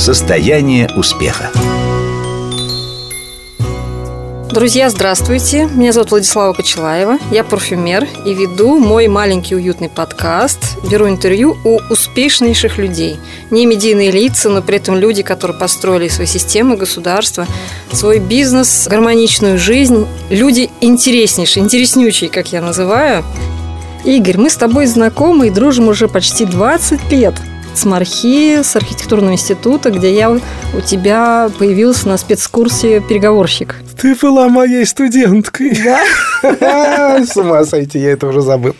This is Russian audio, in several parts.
Состояние успеха. Друзья, здравствуйте. Меня зовут Владислава Кочелаева. Я парфюмер и веду мой маленький уютный подкаст. Беру интервью у успешнейших людей. Не медийные лица, но при этом люди, которые построили свои системы, государства, свой бизнес, гармоничную жизнь. Люди интереснейшие, интереснючие, как я называю. Игорь, мы с тобой знакомы и дружим уже почти 20 лет с Мархи, с архитектурного института, где я у тебя появился на спецкурсе переговорщик. Ты была моей студенткой. Да? С ума сойти, я это уже забыл.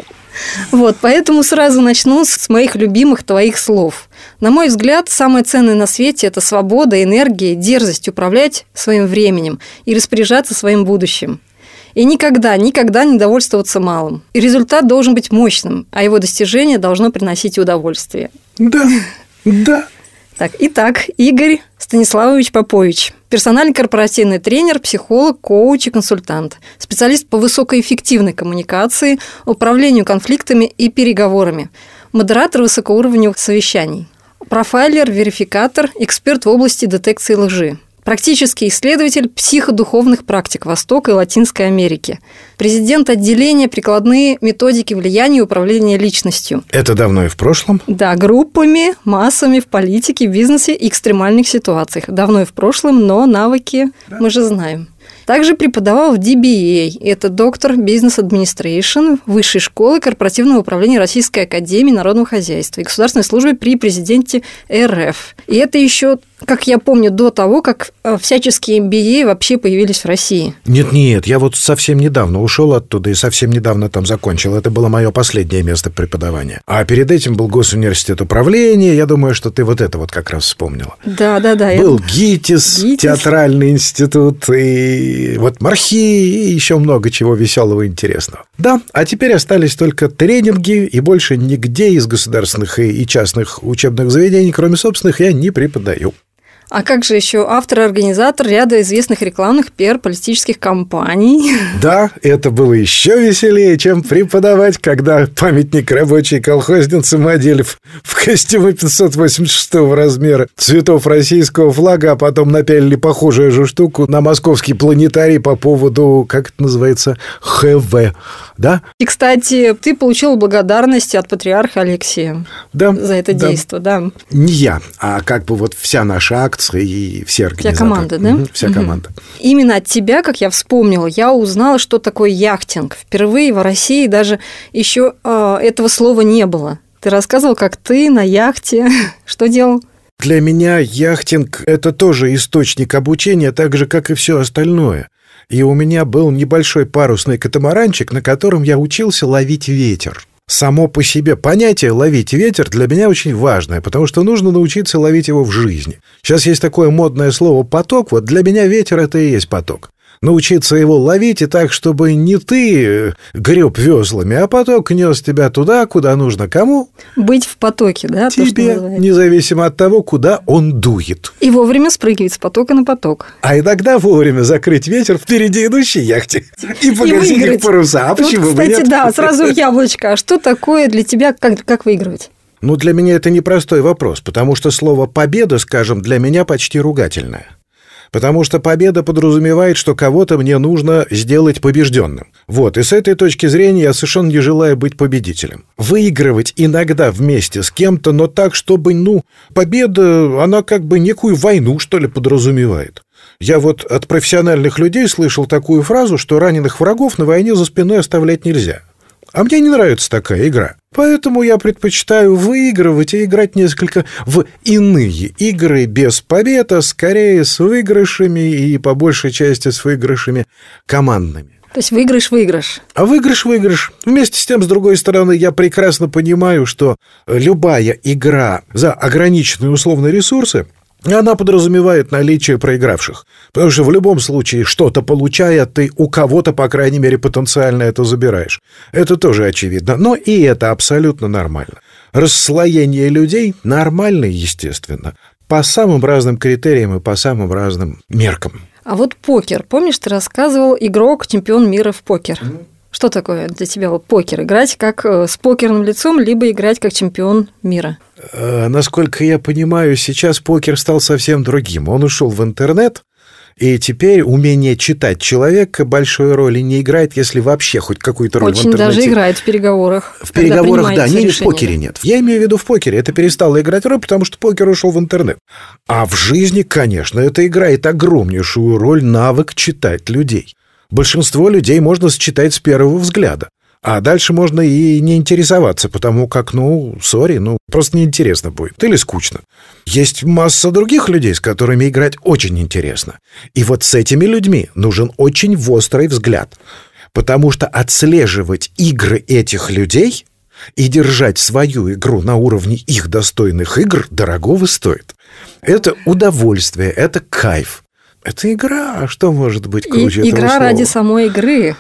Вот, поэтому сразу начну с моих любимых твоих слов. На мой взгляд, самое ценное на свете – это свобода, энергия, дерзость управлять своим временем и распоряжаться своим будущим. И никогда, никогда не довольствоваться малым. И результат должен быть мощным, а его достижение должно приносить удовольствие. Да, да. Так, итак, Игорь Станиславович Попович. Персональный корпоративный тренер, психолог, коуч и консультант. Специалист по высокоэффективной коммуникации, управлению конфликтами и переговорами. Модератор высокоуровневых совещаний. Профайлер, верификатор, эксперт в области детекции лжи. Практический исследователь психодуховных практик Востока и Латинской Америки. Президент отделения прикладные методики влияния и управления личностью. Это давно и в прошлом? Да, группами, массами в политике, бизнесе и экстремальных ситуациях. Давно и в прошлом, но навыки да. мы же знаем. Также преподавал в DBA, это доктор бизнес администрейшн Высшей школы корпоративного управления Российской Академии Народного Хозяйства и государственной службы при президенте РФ. И это еще как я помню, до того, как э, всяческие MBA вообще появились в России. Нет-нет, я вот совсем недавно ушел оттуда и совсем недавно там закончил. Это было мое последнее место преподавания. А перед этим был Госуниверситет управления. Я думаю, что ты вот это вот как раз вспомнила. Да, да, да. Был ГИТИС, ГИТИС, театральный институт, и вот Мархи, и еще много чего веселого и интересного. Да, а теперь остались только тренинги, и больше нигде из государственных и частных учебных заведений, кроме собственных, я не преподаю. А как же еще автор и организатор ряда известных рекламных пиар-политических кампаний? Да, это было еще веселее, чем преподавать, когда памятник рабочей колхозницы Моделев в костюме 586 размера цветов российского флага, а потом напялили похожую же штуку на московский планетарий по поводу, как это называется, ХВ, да? И, кстати, ты получил благодарность от патриарха Алексея да, за это да. действие, да. Не я, а как бы вот вся наша акция и все организаторы. Вся команда, да? Угу, вся угу. команда. Именно от тебя, как я вспомнила, я узнала, что такое яхтинг. Впервые в России даже еще э, этого слова не было. Ты рассказывал, как ты на яхте что делал? Для меня яхтинг – это тоже источник обучения, так же, как и все остальное. И у меня был небольшой парусный катамаранчик, на котором я учился ловить ветер само по себе понятие «ловить ветер» для меня очень важное, потому что нужно научиться ловить его в жизни. Сейчас есть такое модное слово «поток», вот для меня ветер – это и есть поток научиться его ловить и так, чтобы не ты э, греб веслами, а поток нес тебя туда, куда нужно кому? Быть в потоке, да? Тебе, то, независимо от того, куда он дует. И вовремя спрыгивать с потока на поток. А иногда вовремя закрыть ветер впереди идущей яхте и погасить и их паруса. А почему вот, кстати, бы нет? да, сразу яблочко. А что такое для тебя, как, как выигрывать? Ну, для меня это непростой вопрос, потому что слово «победа», скажем, для меня почти ругательное потому что победа подразумевает, что кого-то мне нужно сделать побежденным. Вот, и с этой точки зрения я совершенно не желаю быть победителем. Выигрывать иногда вместе с кем-то, но так, чтобы, ну, победа, она как бы некую войну, что ли, подразумевает. Я вот от профессиональных людей слышал такую фразу, что раненых врагов на войне за спиной оставлять нельзя. А мне не нравится такая игра. Поэтому я предпочитаю выигрывать и играть несколько в иные игры без побед, а скорее с выигрышами и по большей части с выигрышами командными. То есть выигрыш-выигрыш. А выигрыш-выигрыш. Вместе с тем, с другой стороны, я прекрасно понимаю, что любая игра за ограниченные условные ресурсы она подразумевает наличие проигравших. Потому что в любом случае, что-то получая, ты у кого-то, по крайней мере, потенциально это забираешь. Это тоже очевидно. Но и это абсолютно нормально. Расслоение людей нормально, естественно. По самым разным критериям и по самым разным меркам. А вот покер. Помнишь, ты рассказывал игрок, чемпион мира в покер? Что такое для тебя вот покер? Играть как э, с покерным лицом, либо играть как чемпион мира? Э, насколько я понимаю, сейчас покер стал совсем другим. Он ушел в интернет, и теперь умение читать человека большой роли не играет, если вообще хоть какую-то роль Очень в интернете. даже играет в переговорах. В переговорах, да, не, в покере нет. Я имею в виду в покере. Это перестало играть роль, потому что покер ушел в интернет. А в жизни, конечно, это играет огромнейшую роль навык читать людей. Большинство людей можно считать с первого взгляда. А дальше можно и не интересоваться, потому как, ну, сори, ну, просто неинтересно будет. Или скучно. Есть масса других людей, с которыми играть очень интересно. И вот с этими людьми нужен очень острый взгляд. Потому что отслеживать игры этих людей и держать свою игру на уровне их достойных игр дорогого стоит. Это удовольствие, это кайф. Это игра, а что может быть И круче этого игра слова? ради самой игры.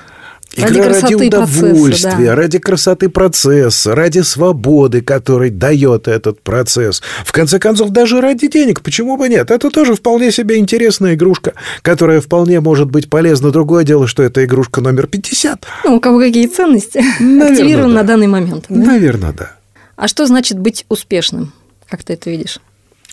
ради Игра ради красоты процесса, удовольствия, да. ради красоты процесса, ради свободы, который дает этот процесс. В конце концов, даже ради денег, почему бы нет? Это тоже вполне себе интересная игрушка, которая вполне может быть полезна. Другое дело, что это игрушка номер 50. Ну, у кого какие ценности Наверное, активированы да. на данный момент. да? Наверное, да. А что значит быть успешным? Как ты это видишь?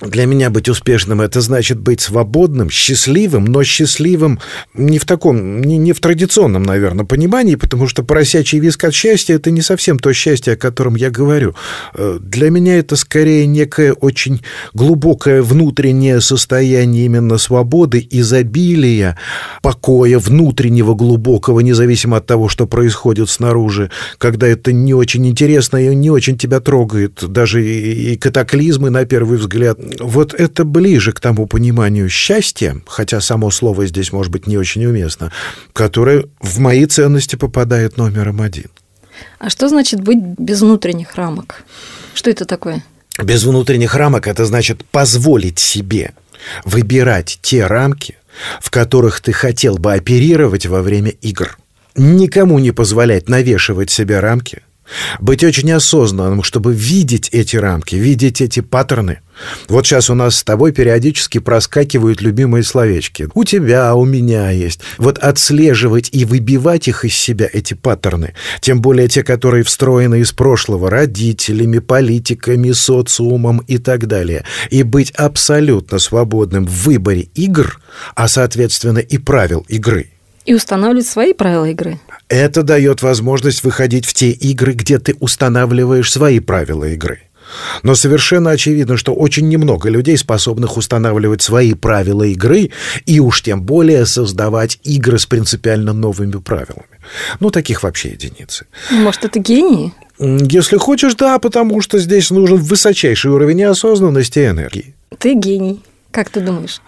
Для меня быть успешным это значит быть свободным, счастливым, но счастливым не в таком, не, не в традиционном, наверное, понимании, потому что поросячий виск от счастья это не совсем то счастье, о котором я говорю. Э, Для меня это скорее некое очень глубокое внутреннее состояние именно свободы, изобилия, покоя внутреннего глубокого, независимо от того, что происходит снаружи, когда это не очень интересно и не очень тебя трогает, даже и и катаклизмы на первый взгляд. Вот это ближе к тому пониманию счастья, хотя само слово здесь может быть не очень уместно, которое в мои ценности попадает номером один. А что значит быть без внутренних рамок? Что это такое? Без внутренних рамок это значит позволить себе выбирать те рамки, в которых ты хотел бы оперировать во время игр. Никому не позволять навешивать себе рамки, быть очень осознанным, чтобы видеть эти рамки, видеть эти паттерны. Вот сейчас у нас с тобой периодически проскакивают любимые словечки. У тебя, у меня есть. Вот отслеживать и выбивать их из себя, эти паттерны, тем более те, которые встроены из прошлого, родителями, политиками, социумом и так далее, и быть абсолютно свободным в выборе игр, а, соответственно, и правил игры. И устанавливать свои правила игры. Это дает возможность выходить в те игры, где ты устанавливаешь свои правила игры. Но совершенно очевидно, что очень немного людей, способных устанавливать свои правила игры и уж тем более создавать игры с принципиально новыми правилами. Ну, таких вообще единицы. Может, это гении? Если хочешь, да, потому что здесь нужен высочайший уровень осознанности и энергии. Ты гений. Как ты думаешь?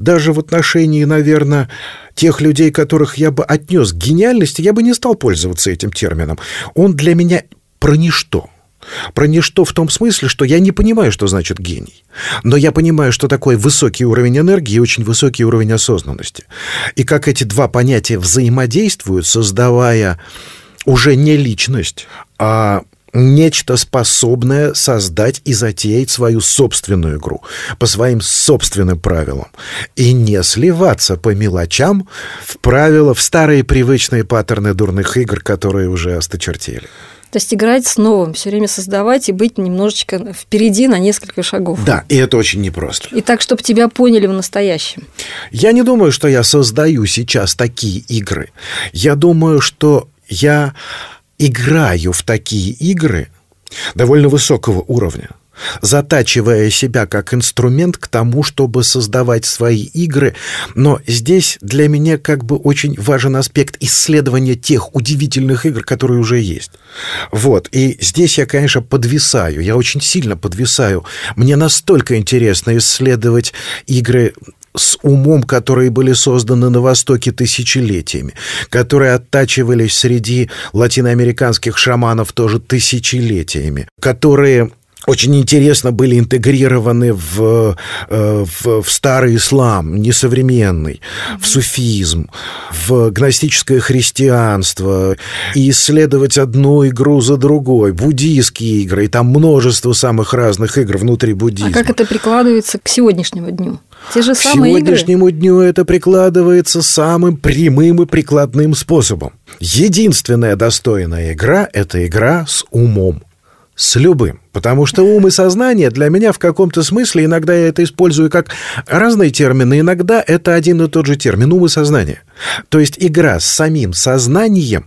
Даже в отношении, наверное, тех людей, которых я бы отнес к гениальности, я бы не стал пользоваться этим термином. Он для меня про ничто. Про ничто в том смысле, что я не понимаю, что значит гений. Но я понимаю, что такое высокий уровень энергии и очень высокий уровень осознанности. И как эти два понятия взаимодействуют, создавая уже не личность, а нечто способное создать и затеять свою собственную игру по своим собственным правилам и не сливаться по мелочам в правила, в старые привычные паттерны дурных игр, которые уже осточертели. То есть играть с новым, все время создавать и быть немножечко впереди на несколько шагов. Да, и это очень непросто. И так, чтобы тебя поняли в настоящем. Я не думаю, что я создаю сейчас такие игры. Я думаю, что я играю в такие игры довольно высокого уровня, затачивая себя как инструмент к тому, чтобы создавать свои игры. Но здесь для меня как бы очень важен аспект исследования тех удивительных игр, которые уже есть. Вот. И здесь я, конечно, подвисаю. Я очень сильно подвисаю. Мне настолько интересно исследовать игры с умом, которые были созданы на Востоке тысячелетиями, которые оттачивались среди латиноамериканских шаманов тоже тысячелетиями, которые очень интересно были интегрированы в, э, в, в старый ислам, несовременный, в суфизм, в гностическое христианство, и исследовать одну игру за другой, буддийские игры, и там множество самых разных игр внутри буддизма. А как это прикладывается к сегодняшнему дню? Те же к самые сегодняшнему игры? дню это прикладывается самым прямым и прикладным способом. Единственная достойная игра – это игра с умом с любым. Потому что ум и сознание для меня в каком-то смысле, иногда я это использую как разные термины, иногда это один и тот же термин – ум и сознание. То есть игра с самим сознанием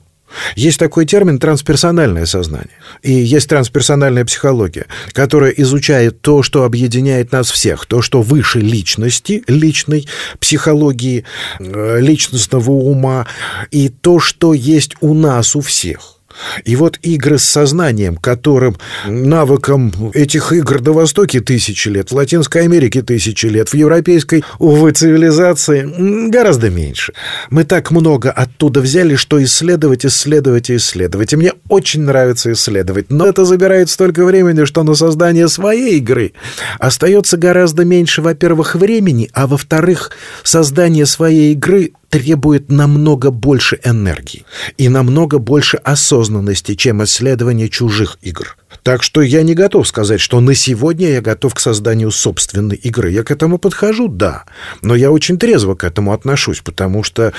есть такой термин трансперсональное сознание. И есть трансперсональная психология, которая изучает то, что объединяет нас всех, то, что выше личности, личной психологии, э, личностного ума, и то, что есть у нас у всех. И вот игры с сознанием, которым навыкам этих игр до Востоке тысячи лет, в Латинской Америке тысячи лет, в европейской, увы, цивилизации гораздо меньше. Мы так много оттуда взяли, что исследовать, исследовать и исследовать. И мне очень нравится исследовать. Но это забирает столько времени, что на создание своей игры остается гораздо меньше, во-первых, времени, а во-вторых, создание своей игры требует намного больше энергии и намного больше осознанности, чем исследование чужих игр. Так что я не готов сказать, что на сегодня я готов к созданию собственной игры. Я к этому подхожу, да. Но я очень трезво к этому отношусь, потому что,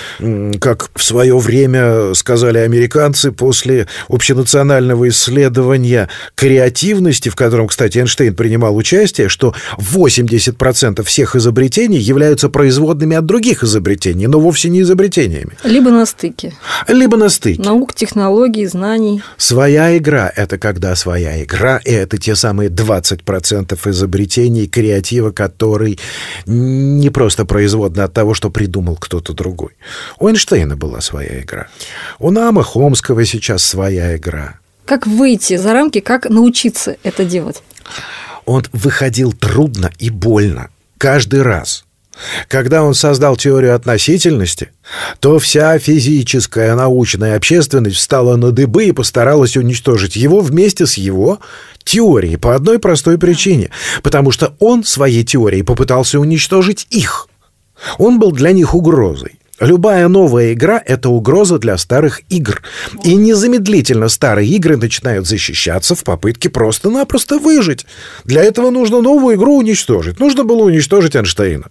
как в свое время сказали американцы после общенационального исследования креативности, в котором, кстати, Эйнштейн принимал участие, что 80% всех изобретений являются производными от других изобретений, но вовсе не изобретениями. Либо на стыке. Либо на стыке. Наук, технологий, знаний. Своя игра – это когда своя игра, и это те самые 20% изобретений, креатива, который не просто производный от того, что придумал кто-то другой. У Эйнштейна была своя игра. У Нама Хомского сейчас своя игра. Как выйти за рамки, как научиться это делать? Он выходил трудно и больно. Каждый раз. Когда он создал теорию относительности, то вся физическая научная общественность встала на дыбы и постаралась уничтожить его вместе с его теорией по одной простой причине. Потому что он своей теорией попытался уничтожить их. Он был для них угрозой. Любая новая игра – это угроза для старых игр. И незамедлительно старые игры начинают защищаться в попытке просто-напросто выжить. Для этого нужно новую игру уничтожить. Нужно было уничтожить Эйнштейна.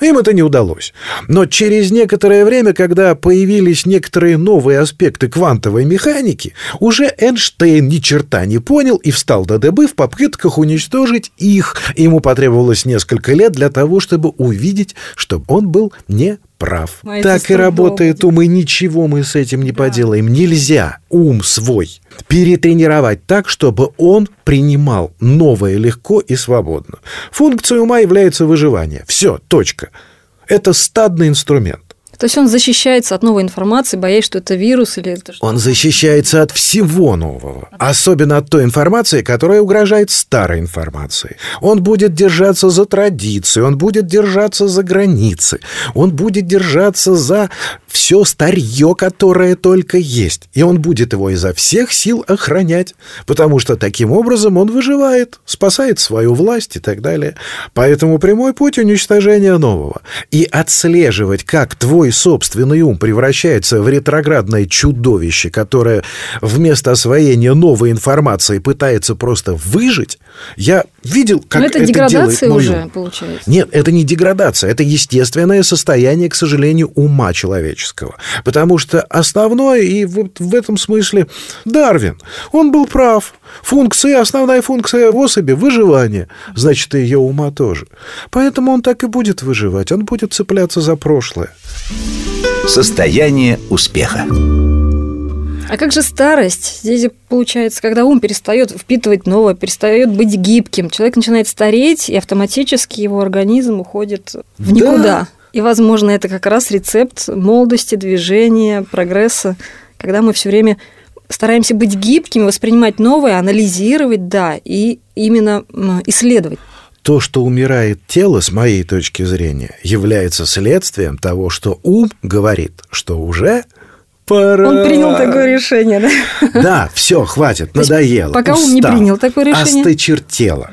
Им это не удалось. Но через некоторое время, когда появились некоторые новые аспекты квантовой механики, уже Эйнштейн ни черта не понял и встал до дыбы в попытках уничтожить их. Ему потребовалось несколько лет для того, чтобы увидеть, что он был не прав. А так и работает ум, и ничего мы с этим не да. поделаем. Нельзя ум свой перетренировать так, чтобы он принимал новое легко и свободно. Функцией ума является выживание. Все, точка. Это стадный инструмент. То есть он защищается от новой информации, боясь, что это вирус или это что? Он защищается от всего нового, особенно от той информации, которая угрожает старой информации. Он будет держаться за традиции, он будет держаться за границы, он будет держаться за все старье, которое только есть. И он будет его изо всех сил охранять, потому что таким образом он выживает, спасает свою власть и так далее. Поэтому прямой путь уничтожения нового. И отслеживать, как твой собственный ум превращается в ретроградное чудовище, которое вместо освоения новой информации пытается просто выжить, я видел, как Но это, это деградация делает уже, получается. Нет, это не деградация, это естественное состояние, к сожалению, ума человеческого человеческого. Потому что основное, и вот в этом смысле Дарвин, он был прав. Функция, основная функция особи – выживание. Значит, и ее ума тоже. Поэтому он так и будет выживать. Он будет цепляться за прошлое. Состояние успеха. А как же старость? Здесь получается, когда ум перестает впитывать новое, перестает быть гибким, человек начинает стареть, и автоматически его организм уходит в никуда. Да. И, возможно, это как раз рецепт молодости, движения, прогресса, когда мы все время стараемся быть гибкими, воспринимать новое, анализировать, да, и именно исследовать. То, что умирает тело, с моей точки зрения, является следствием того, что ум говорит, что уже пора. Он принял такое решение, да? Да, все, хватит, надоело. Пока устал, он не принял такое решение. Осточертело.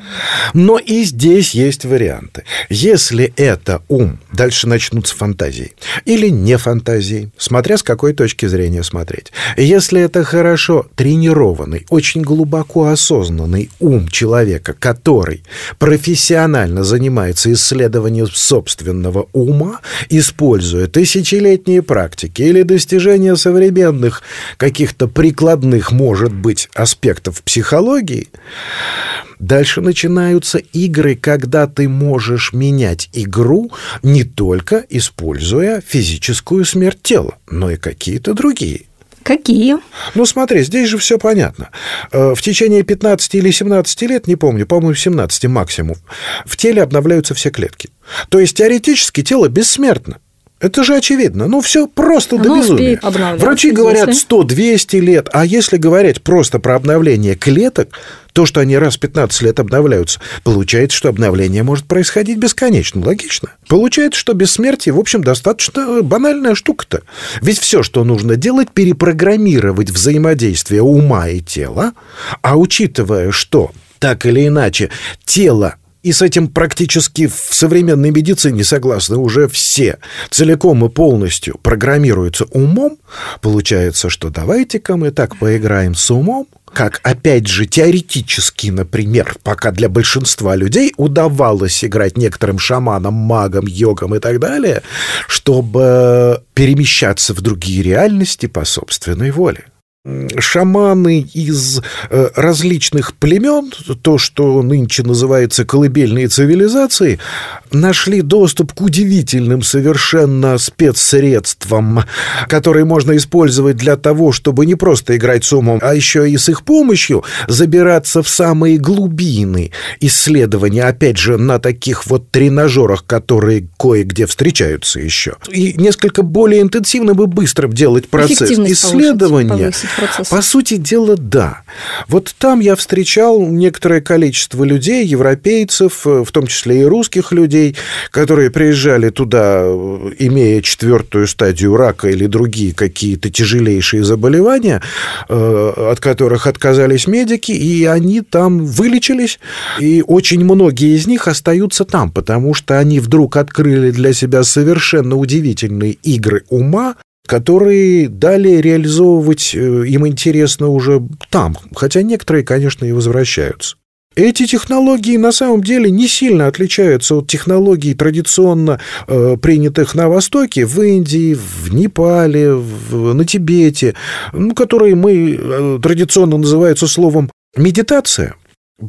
Но и здесь есть варианты. Если это ум, дальше начнутся фантазии. Или не фантазии, смотря с какой точки зрения смотреть. Если это хорошо тренированный, очень глубоко осознанный ум человека, который профессионально занимается исследованием собственного ума, используя тысячелетние практики или достижения современных каких-то прикладных, может быть, аспектов психологии, Дальше начинаются игры, когда ты можешь менять игру не только используя физическую смерть тела, но и какие-то другие. Какие? Ну, смотри, здесь же все понятно. Э, в течение 15 или 17 лет, не помню, по-моему, 17 максимум, в теле обновляются все клетки. То есть теоретически тело бессмертно. Это же очевидно. Ну, все просто Оно до безумия. Врачи говорят 100-200 лет, а если говорить просто про обновление клеток, то, что они раз в 15 лет обновляются, получается, что обновление может происходить бесконечно. Логично. Получается, что бессмертие, в общем, достаточно банальная штука-то. Ведь все, что нужно делать, перепрограммировать взаимодействие ума и тела, а учитывая, что так или иначе тело и с этим практически в современной медицине согласны уже все. Целиком и полностью программируются умом. Получается, что давайте-ка мы так поиграем с умом, как, опять же, теоретически, например, пока для большинства людей удавалось играть некоторым шаманам, магам, йогам и так далее, чтобы перемещаться в другие реальности по собственной воле шаманы из э, различных племен, то, что нынче называется колыбельные цивилизации, нашли доступ к удивительным совершенно спецсредствам, которые можно использовать для того, чтобы не просто играть с умом, а еще и с их помощью забираться в самые глубины исследования, опять же, на таких вот тренажерах, которые кое-где встречаются еще. И несколько более интенсивным и быстрым делать процесс исследования. Повысить процесс? По сути дела, да. Вот там я встречал некоторое количество людей, европейцев, в том числе и русских людей, которые приезжали туда, имея четвертую стадию рака или другие какие-то тяжелейшие заболевания, э, от которых отказались медики, и они там вылечились, и очень многие из них остаются там, потому что они вдруг открыли для себя совершенно удивительные игры ума, которые далее реализовывать э, им интересно уже там, хотя некоторые, конечно, и возвращаются. Эти технологии на самом деле не сильно отличаются от технологий, традиционно э, принятых на Востоке, в Индии, в Непале, в, на Тибете, ну, которые мы э, традиционно называются словом медитация.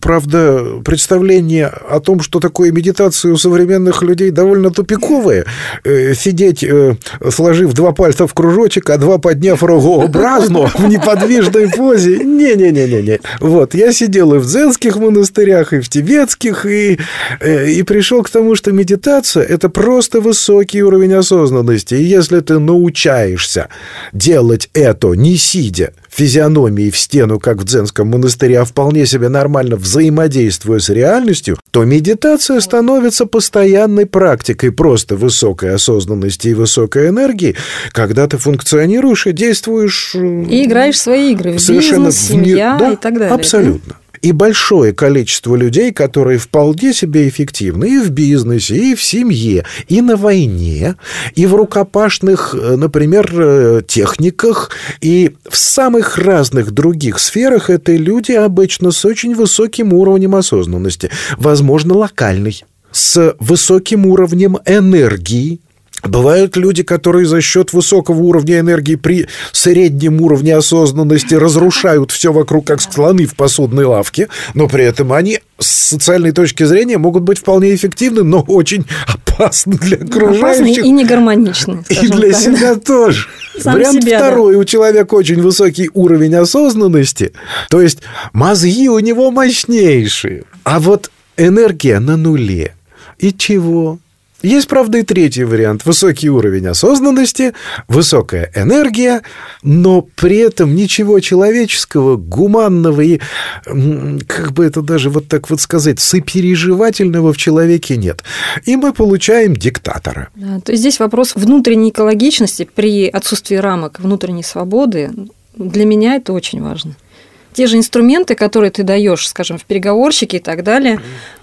Правда, представление о том, что такое медитация у современных людей, довольно тупиковое. Э, сидеть, э, сложив два пальца в кружочек, а два подняв рогообразно в неподвижной позе. Не-не-не-не-не. Вот, я сидел и в дзенских монастырях, и в тибетских, и, э, и пришел к тому, что медитация – это просто высокий уровень осознанности. И если ты научаешься делать это, не сидя, физиономией в стену, как в дзенском монастыре, а вполне себе нормально взаимодействуя с реальностью, то медитация становится постоянной практикой просто высокой осознанности и высокой энергии, когда ты функционируешь и действуешь... И играешь свои игры, в совершенно бизнес, семья да, и так далее. Абсолютно и большое количество людей, которые вполне себе эффективны и в бизнесе, и в семье, и на войне, и в рукопашных, э, например, э, техниках, и в самых разных других сферах это люди обычно с очень высоким уровнем осознанности, возможно, локальный с высоким уровнем энергии, Бывают люди, которые за счет высокого уровня энергии при среднем уровне осознанности разрушают все вокруг, как слоны в посудной лавке, но при этом они с социальной точки зрения могут быть вполне эффективны, но очень опасны для окружающих. Опасны и негармоничны. И для так. себя тоже. Сам Вариант себя, второй. Да. У человека очень высокий уровень осознанности, то есть мозги у него мощнейшие, а вот энергия на нуле. И чего? Есть, правда, и третий вариант. Высокий уровень осознанности, высокая энергия, но при этом ничего человеческого, гуманного и, как бы это даже вот так вот сказать, сопереживательного в человеке нет. И мы получаем диктатора. Да, то есть здесь вопрос внутренней экологичности при отсутствии рамок внутренней свободы. Для меня это очень важно те же инструменты, которые ты даешь, скажем, в переговорщике и так далее,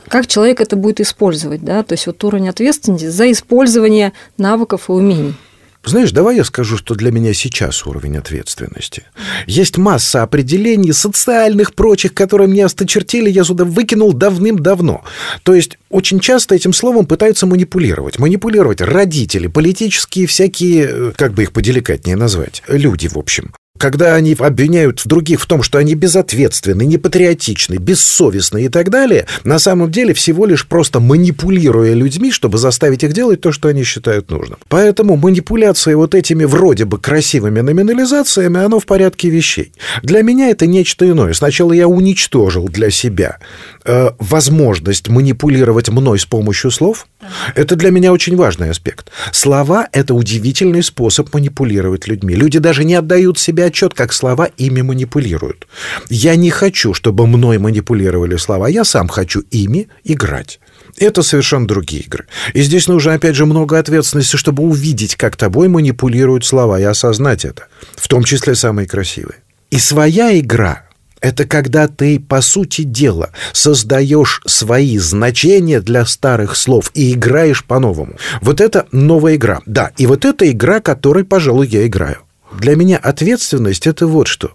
как человек это будет использовать, да, то есть вот уровень ответственности за использование навыков и умений. Знаешь, давай я скажу, что для меня сейчас уровень ответственности. Есть масса определений социальных, прочих, которые мне осточертели, я сюда выкинул давным-давно. То есть очень часто этим словом пытаются манипулировать. Манипулировать родители, политические всякие, э, как бы их поделикатнее назвать, люди, в общем когда они обвиняют других в том, что они безответственны, непатриотичны, бессовестны и так далее, на самом деле всего лишь просто манипулируя людьми, чтобы заставить их делать то, что они считают нужным. Поэтому манипуляция вот этими вроде бы красивыми номинализациями, оно в порядке вещей. Для меня это нечто иное. Сначала я уничтожил для себя э, возможность манипулировать мной с помощью слов. Это для меня очень важный аспект. Слова – это удивительный способ манипулировать людьми. Люди даже не отдают себе отчет, как слова ими манипулируют. Я не хочу, чтобы мной манипулировали слова, я сам хочу ими играть. Это совершенно другие игры. И здесь нужно, опять же, много ответственности, чтобы увидеть, как тобой манипулируют слова, и осознать это. В том числе самые красивые. И своя игра это когда ты, по сути дела, создаешь свои значения для старых слов и играешь по-новому. Вот это новая игра. Да, и вот эта игра, которой, пожалуй, я играю. Для меня ответственность – это вот что.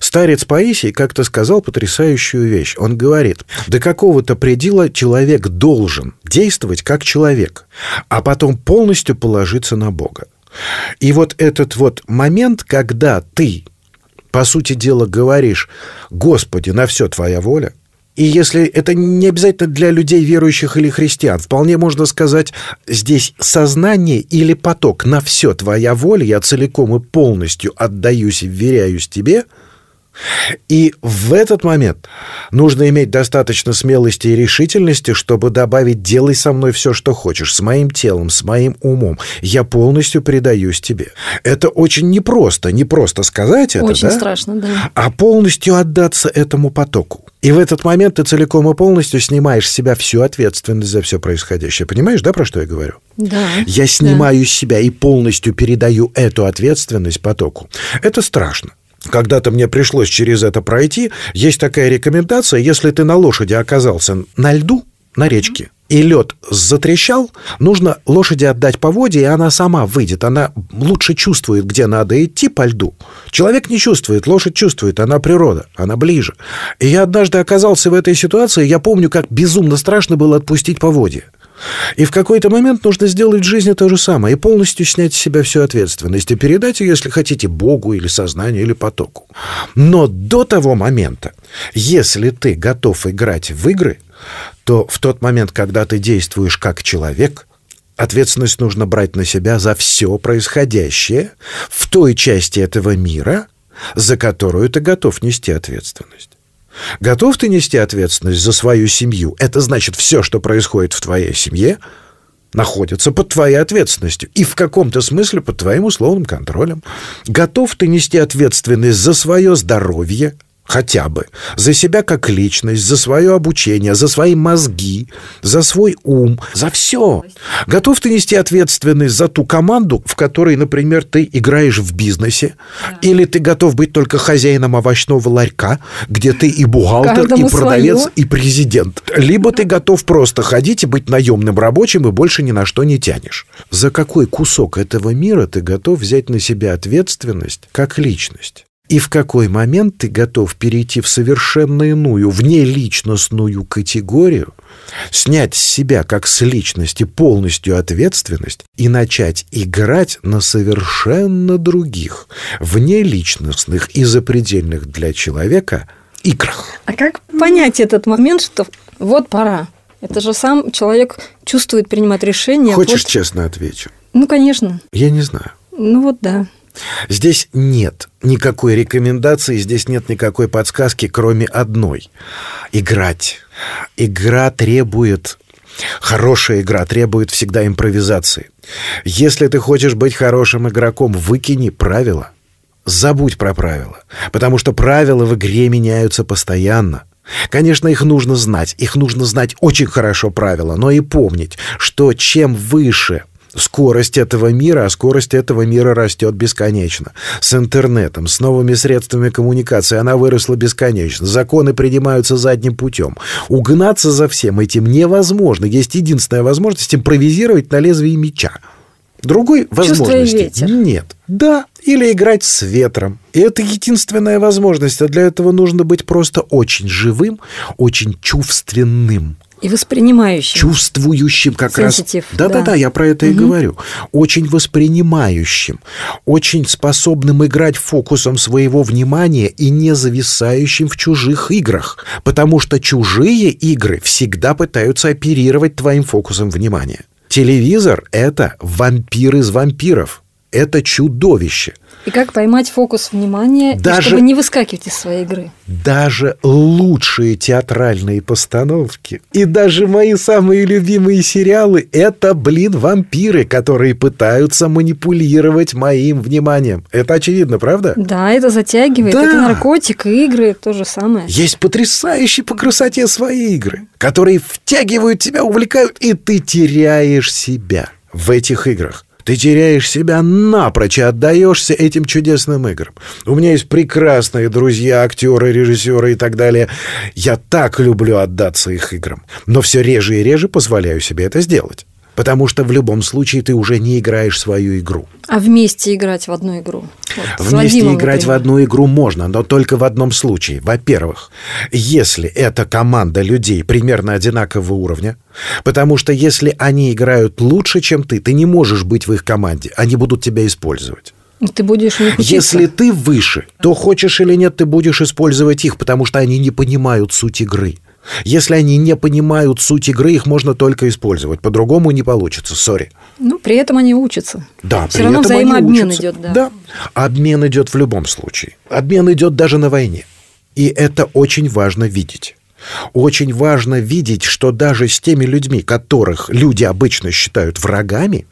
Старец Паисий как-то сказал потрясающую вещь. Он говорит, до какого-то предела человек должен действовать как человек, а потом полностью положиться на Бога. И вот этот вот момент, когда ты, по сути дела, говоришь, «Господи, на все твоя воля», и если это не обязательно для людей верующих или христиан, вполне можно сказать, здесь сознание или поток. На все твоя воля, я целиком и полностью отдаюсь и вверяюсь тебе – и в этот момент нужно иметь достаточно смелости и решительности, чтобы добавить «делай со мной все, что хочешь, с моим телом, с моим умом. Я полностью предаюсь тебе». Это очень непросто, не просто сказать это, Очень да? страшно, да. А полностью отдаться этому потоку. И в этот момент ты целиком и полностью снимаешь с себя всю ответственность за все происходящее. Понимаешь, да, про что я говорю? Да. Я снимаю да. себя и полностью передаю эту ответственность потоку. Это страшно. Когда-то мне пришлось через это пройти. Есть такая рекомендация, если ты на лошади оказался на льду, на речке, и лед затрещал, нужно лошади отдать поводья, и она сама выйдет. Она лучше чувствует, где надо идти по льду. Человек не чувствует, лошадь чувствует, она природа, она ближе. И я однажды оказался в этой ситуации, я помню, как безумно страшно было отпустить поводья. И в какой-то момент нужно сделать в жизни то же самое и полностью снять с себя всю ответственность и передать ее, если хотите, Богу или сознанию или потоку. Но до того момента, если ты готов играть в игры, то в тот момент, когда ты действуешь как человек, ответственность нужно брать на себя за все происходящее в той части этого мира, за которую ты готов нести ответственность. Готов ты нести ответственность за свою семью? Это значит, все, что происходит в твоей семье, находится под твоей ответственностью и в каком-то смысле под твоим условным контролем. Готов ты нести ответственность за свое здоровье, хотя бы, за себя как личность, за свое обучение, за свои мозги, за свой ум, за все. Готов ты нести ответственность за ту команду, в которой, например, ты играешь в бизнесе, да. или ты готов быть только хозяином овощного ларька, где ты и бухгалтер, Каждому и продавец, свое. и президент. Либо ты готов просто ходить и быть наемным рабочим и больше ни на что не тянешь. За какой кусок этого мира ты готов взять на себя ответственность как личность? И в какой момент ты готов перейти в совершенно иную, внеличностную категорию, снять с себя как с личности полностью ответственность и начать играть на совершенно других, внеличностных и запредельных для человека играх. А как понять этот момент, что вот пора? Это же сам человек чувствует, принимать решения. Хочешь вот... честно отвечу? Ну, конечно. Я не знаю. Ну вот да. Здесь нет никакой рекомендации, здесь нет никакой подсказки, кроме одной. Играть. Игра требует Хорошая игра требует всегда импровизации. Если ты хочешь быть хорошим игроком, выкини правила. Забудь про правила, потому что правила в игре меняются постоянно. Конечно, их нужно знать, их нужно знать очень хорошо правила, но и помнить, что чем выше скорость этого мира, а скорость этого мира растет бесконечно. С интернетом, с новыми средствами коммуникации она выросла бесконечно. Законы принимаются задним путем. Угнаться за всем этим невозможно. Есть единственная возможность импровизировать на лезвии меча. Другой возможности ветер. нет. Да, или играть с ветром. И это единственная возможность, а для этого нужно быть просто очень живым, очень чувственным. И воспринимающим. Чувствующим как Сенситив, раз. Да-да-да, да. я про это и говорю. Очень воспринимающим, очень способным играть фокусом своего внимания и не зависающим в чужих играх. Потому что чужие игры всегда пытаются оперировать твоим фокусом внимания. Телевизор — это вампир из вампиров. Это чудовище. И как поймать фокус внимания, и Даже- чтобы не выскакивать из своей игры. Даже лучшие театральные постановки и даже мои самые любимые сериалы — это, блин, вампиры, которые пытаются манипулировать моим вниманием. Это очевидно, правда? Да, это затягивает. Да. Это наркотик, и игры то же самое. Есть потрясающие по красоте свои игры, которые втягивают тебя, увлекают, и ты теряешь себя в этих играх. Ты теряешь себя напрочь и отдаешься этим чудесным играм. У меня есть прекрасные друзья, актеры, режиссеры и так далее. Я так люблю отдаться их играм. Но все реже и реже позволяю себе это сделать. Потому что в любом случае ты уже не играешь свою игру. А вместе играть в одну игру. Вот, Вместе Вадимом, играть в например. одну игру можно, но только в одном случае. Во-первых, если это команда людей примерно одинакового уровня, потому что если они играют лучше, чем ты, ты не можешь быть в их команде, они будут тебя использовать. И Ты будешь у них учиться. Если ты выше, то хочешь или нет, ты будешь использовать их, потому что они не понимают суть игры. Если они не понимают суть игры, их можно только использовать. По-другому не получится, сори. Ну, при этом они учатся. Да, Все при равно этом они взаимообмен учатся. идет, да. Да, обмен идет в любом случае. Обмен идет даже на войне. И это очень важно видеть. Очень важно видеть, что даже с теми людьми, которых люди обычно считают врагами,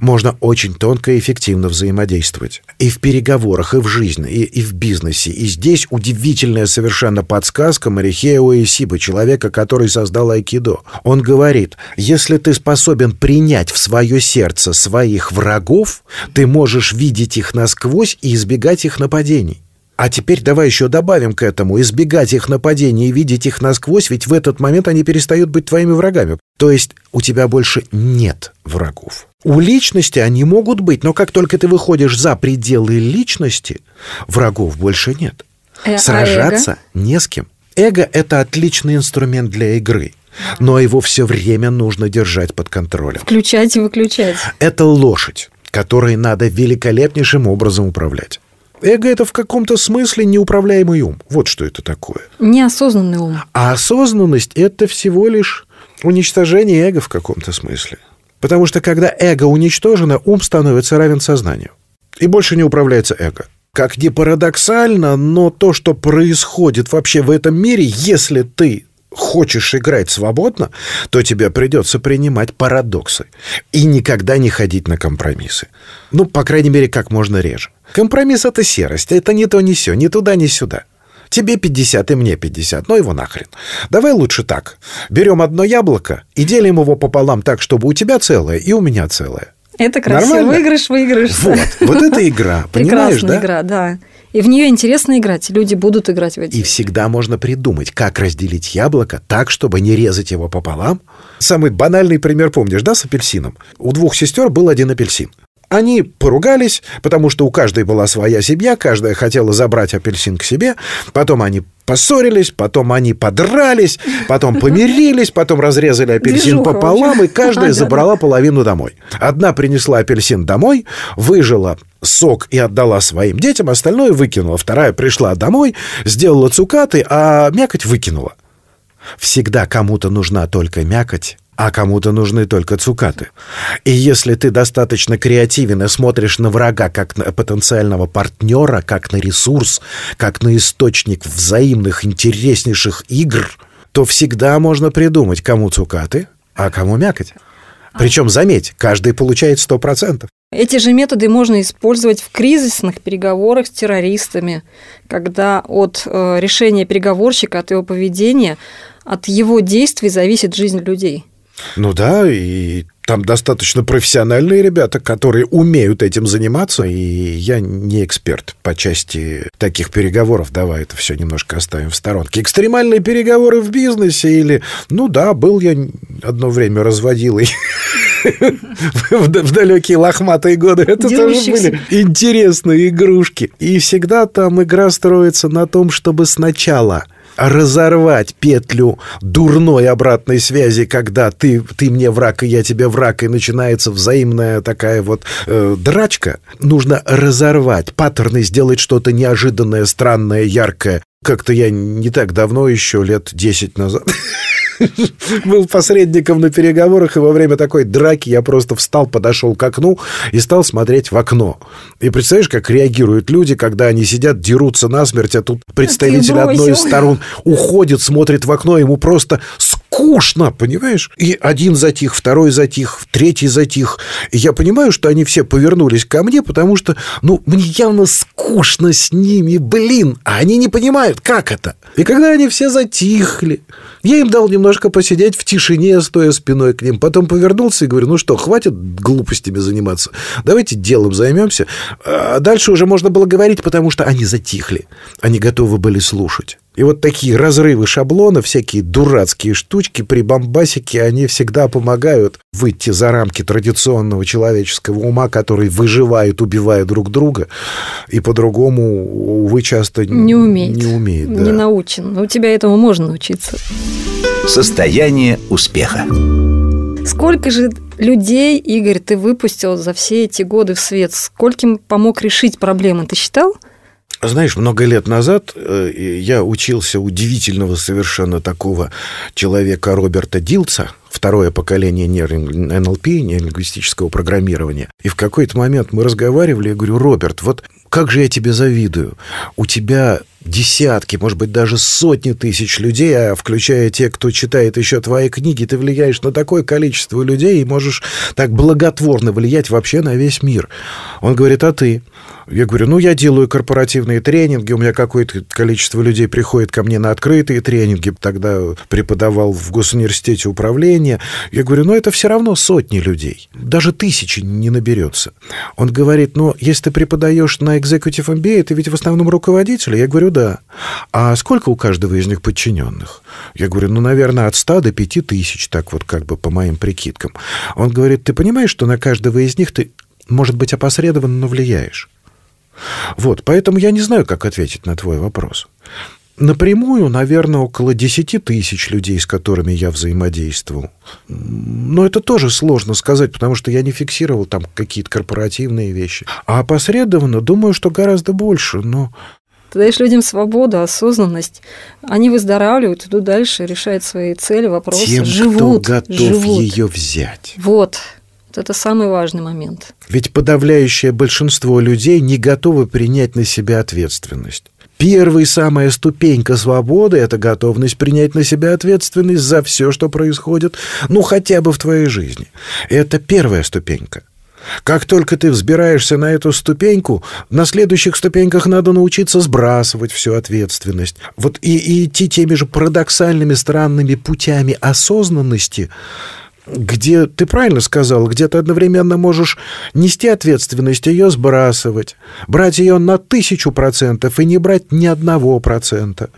можно очень тонко и эффективно взаимодействовать. И в переговорах, и в жизни, и, и в бизнесе. И здесь удивительная совершенно подсказка Марихео Исиба, человека, который создал айкидо. Он говорит, если ты способен принять в свое сердце своих врагов, ты можешь видеть их насквозь и избегать их нападений. А теперь давай еще добавим к этому избегать их нападений и видеть их насквозь, ведь в этот момент они перестают быть твоими врагами. То есть у тебя больше нет врагов. У личности они могут быть, но как только ты выходишь за пределы личности, врагов больше нет. Э, а Сражаться не с кем. Эго — это отличный инструмент для игры, но его все время нужно держать под контролем. Включать и выключать. Это лошадь, которой надо великолепнейшим образом управлять. Эго — это в каком-то смысле неуправляемый ум. Вот что это такое. Неосознанный ум. А осознанность — это всего лишь уничтожение эго в каком-то смысле. Потому что когда эго уничтожено, ум становится равен сознанию. И больше не управляется эго. Как ни парадоксально, но то, что происходит вообще в этом мире, если ты хочешь играть свободно, то тебе придется принимать парадоксы и никогда не ходить на компромиссы. Ну, по крайней мере, как можно реже. Компромисс — это серость, это не то, не сё, ни туда, ни сюда. Тебе 50 и мне 50, ну его нахрен. Давай лучше так. Берем одно яблоко и делим его пополам так, чтобы у тебя целое и у меня целое. Это красиво. Нормально? Выигрыш, выигрыш. Вот, вот это игра, понимаешь, Прекрасная да? игра, да. И в нее интересно играть. Люди будут играть в эти И всегда можно придумать, как разделить яблоко так, чтобы не резать его пополам. Самый банальный пример помнишь, да, с апельсином? У двух сестер был один апельсин. Они поругались, потому что у каждой была своя семья, каждая хотела забрать апельсин к себе. Потом они поссорились, потом они подрались, потом помирились, потом разрезали апельсин Движуха, пополам, и каждая забрала половину домой. Одна принесла апельсин домой, выжила сок и отдала своим детям, остальное выкинула. Вторая пришла домой, сделала цукаты, а мякоть выкинула. Всегда кому-то нужна только мякоть, а кому-то нужны только цукаты. И если ты достаточно креативен и смотришь на врага как на потенциального партнера, как на ресурс, как на источник взаимных интереснейших игр, то всегда можно придумать, кому цукаты, а кому мякоть. Причем, заметь, каждый получает 100%. Эти же методы можно использовать в кризисных переговорах с террористами, когда от э, решения переговорщика, от его поведения, от его действий зависит жизнь людей. Ну да, и там достаточно профессиональные ребята, которые умеют этим заниматься, и я не эксперт по части таких переговоров. Давай это все немножко оставим в сторонке. Экстремальные переговоры в бизнесе или... Ну да, был я одно время разводилой в далекие лохматые годы. Это тоже были интересные игрушки. И всегда там игра строится на том, чтобы сначала разорвать петлю дурной обратной связи, когда ты, ты мне враг, и я тебе враг, и начинается взаимная такая вот э, драчка, нужно разорвать паттерны, сделать что-то неожиданное, странное, яркое. Как-то я не так давно, еще лет 10 назад, был посредником на переговорах, и во время такой драки я просто встал, подошел к окну и стал смотреть в окно. И представляешь, как реагируют люди, когда они сидят, дерутся насмерть, а тут представитель одной из сторон уходит, смотрит в окно, ему просто скучно, понимаешь? И один затих, второй затих, третий затих. И я понимаю, что они все повернулись ко мне, потому что, ну, мне явно скучно с ними, блин, а они не понимают, как это. И когда они все затихли, я им дал немножко посидеть в тишине, стоя спиной к ним. Потом повернулся и говорю, ну что, хватит глупостями заниматься. Давайте делом займемся. А дальше уже можно было говорить, потому что они затихли. Они готовы были слушать. И вот такие разрывы шаблона, всякие дурацкие штучки при бомбасике, они всегда помогают выйти за рамки традиционного человеческого ума, который выживает, убивая друг друга, и по-другому, увы, часто не умеет. Не, умеет, да. не научен. Но у тебя этому можно научиться. Состояние успеха. Сколько же людей, Игорь, ты выпустил за все эти годы в свет? Скольким помог решить проблемы? Ты считал? Знаешь, много лет назад э, я учился удивительного совершенно такого человека Роберта Дилца, второе поколение НЛП, нейролингвистического программирования. И в какой-то момент мы разговаривали, я говорю, Роберт, вот как же я тебе завидую. У тебя десятки, может быть, даже сотни тысяч людей, а включая те, кто читает еще твои книги, ты влияешь на такое количество людей и можешь так благотворно влиять вообще на весь мир. Он говорит, а ты? Я говорю, ну, я делаю корпоративные тренинги, у меня какое-то количество людей приходит ко мне на открытые тренинги, тогда преподавал в госуниверситете управления. Я говорю, ну, это все равно сотни людей, даже тысячи не наберется. Он говорит, ну, если ты преподаешь на Executive MBA, ты ведь в основном руководитель? Я говорю, да. А сколько у каждого из них подчиненных? Я говорю, ну, наверное, от 100 до 5 тысяч, так вот как бы по моим прикидкам. Он говорит, ты понимаешь, что на каждого из них ты, может быть, опосредованно, но влияешь? Вот, поэтому я не знаю, как ответить на твой вопрос. Напрямую, наверное, около 10 тысяч людей, с которыми я взаимодействовал. Но это тоже сложно сказать, потому что я не фиксировал там какие-то корпоративные вещи. А опосредованно, думаю, что гораздо больше, но... Ты даешь людям свободу, осознанность. Они выздоравливают, идут дальше, решают свои цели, вопросы, Тем, живут. кто готов живут. ее взять. Вот. Это самый важный момент. Ведь подавляющее большинство людей не готовы принять на себя ответственность. Первая самая ступенька свободы – это готовность принять на себя ответственность за все, что происходит, ну, хотя бы в твоей жизни. Это первая ступенька. Как только ты взбираешься на эту ступеньку, на следующих ступеньках надо научиться сбрасывать всю ответственность. Вот и, и идти теми же парадоксальными странными путями осознанности – где, ты правильно сказал, где ты одновременно можешь нести ответственность, ее сбрасывать, брать ее на тысячу процентов и не брать ни одного процента.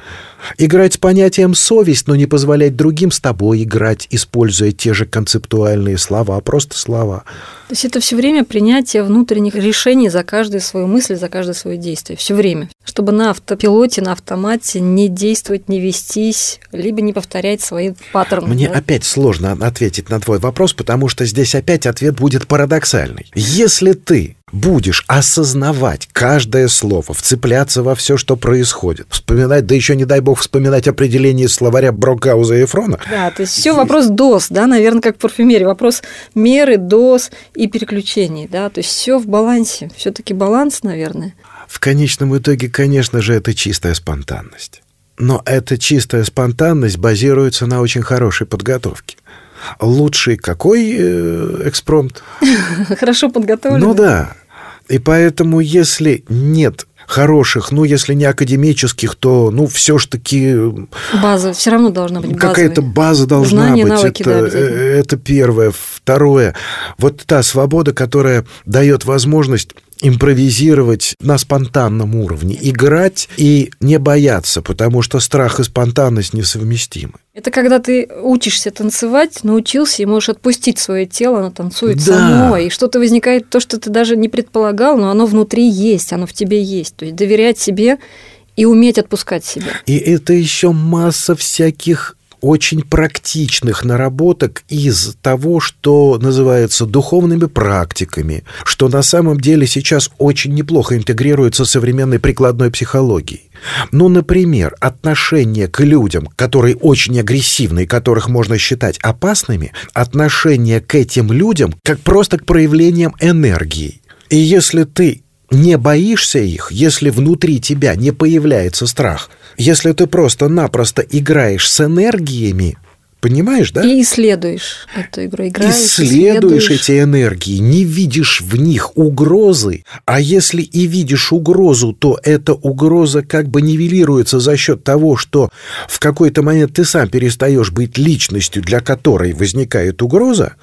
Играть с понятием «совесть», но не позволять другим с тобой играть, используя те же концептуальные слова, а просто слова. То есть это все время принятие внутренних решений за каждую свою мысль, за каждое свое действие. Все время. Чтобы на автопилоте, на автомате не действовать, не вестись, либо не повторять свои паттерны. Мне да? опять сложно ответить на твой вопрос, потому что здесь опять ответ будет парадоксальный. Если ты будешь осознавать каждое слово, вцепляться во все, что происходит, вспоминать, да еще не дай бог вспоминать определение словаря Брокгауза и Эфрона. Да, то есть все вопрос доз, да, наверное, как в парфюмерии, вопрос меры, доз и переключений, да, то есть все в балансе, все-таки баланс, наверное. В конечном итоге, конечно же, это чистая спонтанность. Но эта чистая спонтанность базируется на очень хорошей подготовке. Лучший какой э, экспромт? Хорошо подготовлен. Ну да. И поэтому, если нет хороших, ну, если не академических, то, ну, все ж таки... База все равно должна быть Какая-то база должна Знания, быть. навыки, это, да, это первое. Второе. Вот та свобода, которая дает возможность импровизировать на спонтанном уровне, играть и не бояться, потому что страх и спонтанность несовместимы. Это когда ты учишься танцевать, научился и можешь отпустить свое тело, оно танцует Да. само, и что-то возникает, то, что ты даже не предполагал, но оно внутри есть, оно в тебе есть. То есть доверять себе и уметь отпускать себя. И это еще масса всяких очень практичных наработок из того, что называется духовными практиками, что на самом деле сейчас очень неплохо интегрируется с современной прикладной психологией. Ну, например, отношение к людям, которые очень агрессивны и которых можно считать опасными, отношение к этим людям как просто к проявлениям энергии. И если ты не боишься их, если внутри тебя не появляется страх, если ты просто-напросто играешь с энергиями, понимаешь, да? И исследуешь эту игру, играешь, Исследуешь исследуешь. эти энергии, не видишь в них угрозы, а если и видишь угрозу, то эта угроза как бы нивелируется за счет того, что в какой-то момент ты сам перестаешь быть личностью, для которой возникает угроза,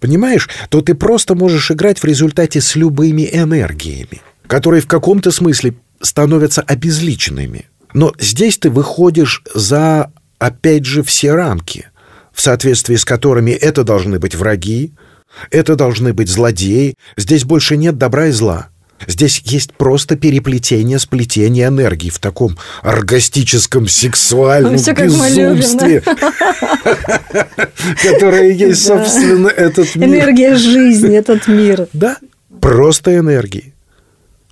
понимаешь, то ты просто можешь играть в результате с любыми энергиями, которые в каком-то смысле становятся обезличенными. Но здесь ты выходишь за, опять же, все рамки, в соответствии с которыми это должны быть враги, это должны быть злодеи. Здесь больше нет добра и зла. Здесь есть просто переплетение, сплетение энергии в таком оргастическом, сексуальном любим, безумстве, которое есть, собственно, этот мир. Энергия жизни, этот мир. Да, просто энергии.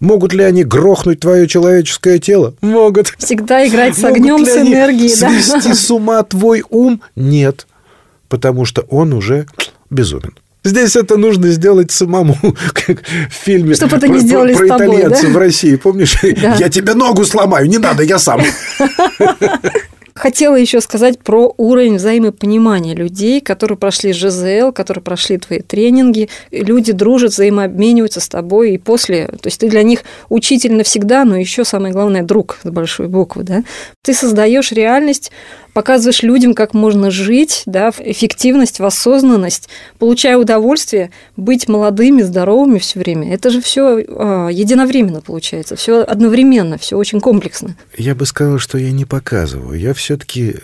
Могут ли они грохнуть твое человеческое тело? Могут. Всегда играть с огнем, с энергией, да. свести с ума твой ум? Нет, потому что он уже безумен. Здесь это нужно сделать самому, как в фильме Чтоб это про, не сделали про с тобой, итальянцев да? в России. Помнишь? Да. Я тебе ногу сломаю, не надо, я сам. Хотела еще сказать про уровень взаимопонимания людей, которые прошли ЖЗЛ, которые прошли твои тренинги. Люди дружат, взаимообмениваются с тобой и после. То есть ты для них учитель навсегда, но еще самое главное друг с большой буквы. Да? Ты создаешь реальность, показываешь людям, как можно жить, да, эффективность, в осознанность, получая удовольствие, быть молодыми, здоровыми все время. Это же все единовременно получается, все одновременно, все очень комплексно. Я бы сказал, что я не показываю. Я все-таки,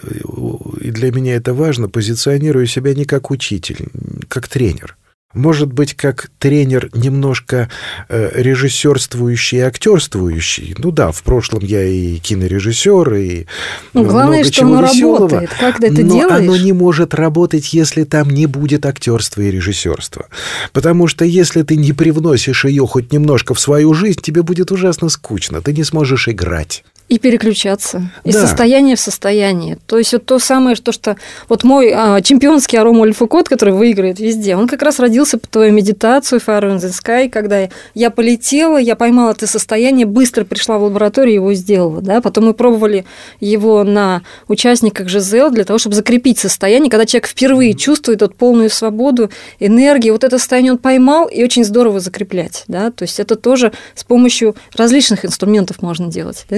и для меня это важно, позиционирую себя не как учитель, как тренер. Может быть, как тренер немножко э, режиссерствующий и актерствующий. Ну да, в прошлом я и кинорежиссер, и Ну, главное, много что чего оно веселого. работает. Как ты это Но делаешь? оно не может работать, если там не будет актерства и режиссерства. Потому что если ты не привносишь ее хоть немножко в свою жизнь, тебе будет ужасно скучно. Ты не сможешь играть. И переключаться. Из Да. состояния в состояние. То есть вот то самое, что, что вот мой а, чемпионский арома альфа-код, который выигрывает везде, он как раз родился по твою медитацию Fire in the Sky, когда я полетела, я поймала это состояние, быстро пришла в лабораторию и его сделала. Да? Потом мы пробовали его на участниках ЖЗЛ для того, чтобы закрепить состояние, когда человек впервые чувствует вот полную свободу, энергию, вот это состояние он поймал, и очень здорово закреплять. Да? То есть это тоже с помощью различных инструментов можно делать. Да?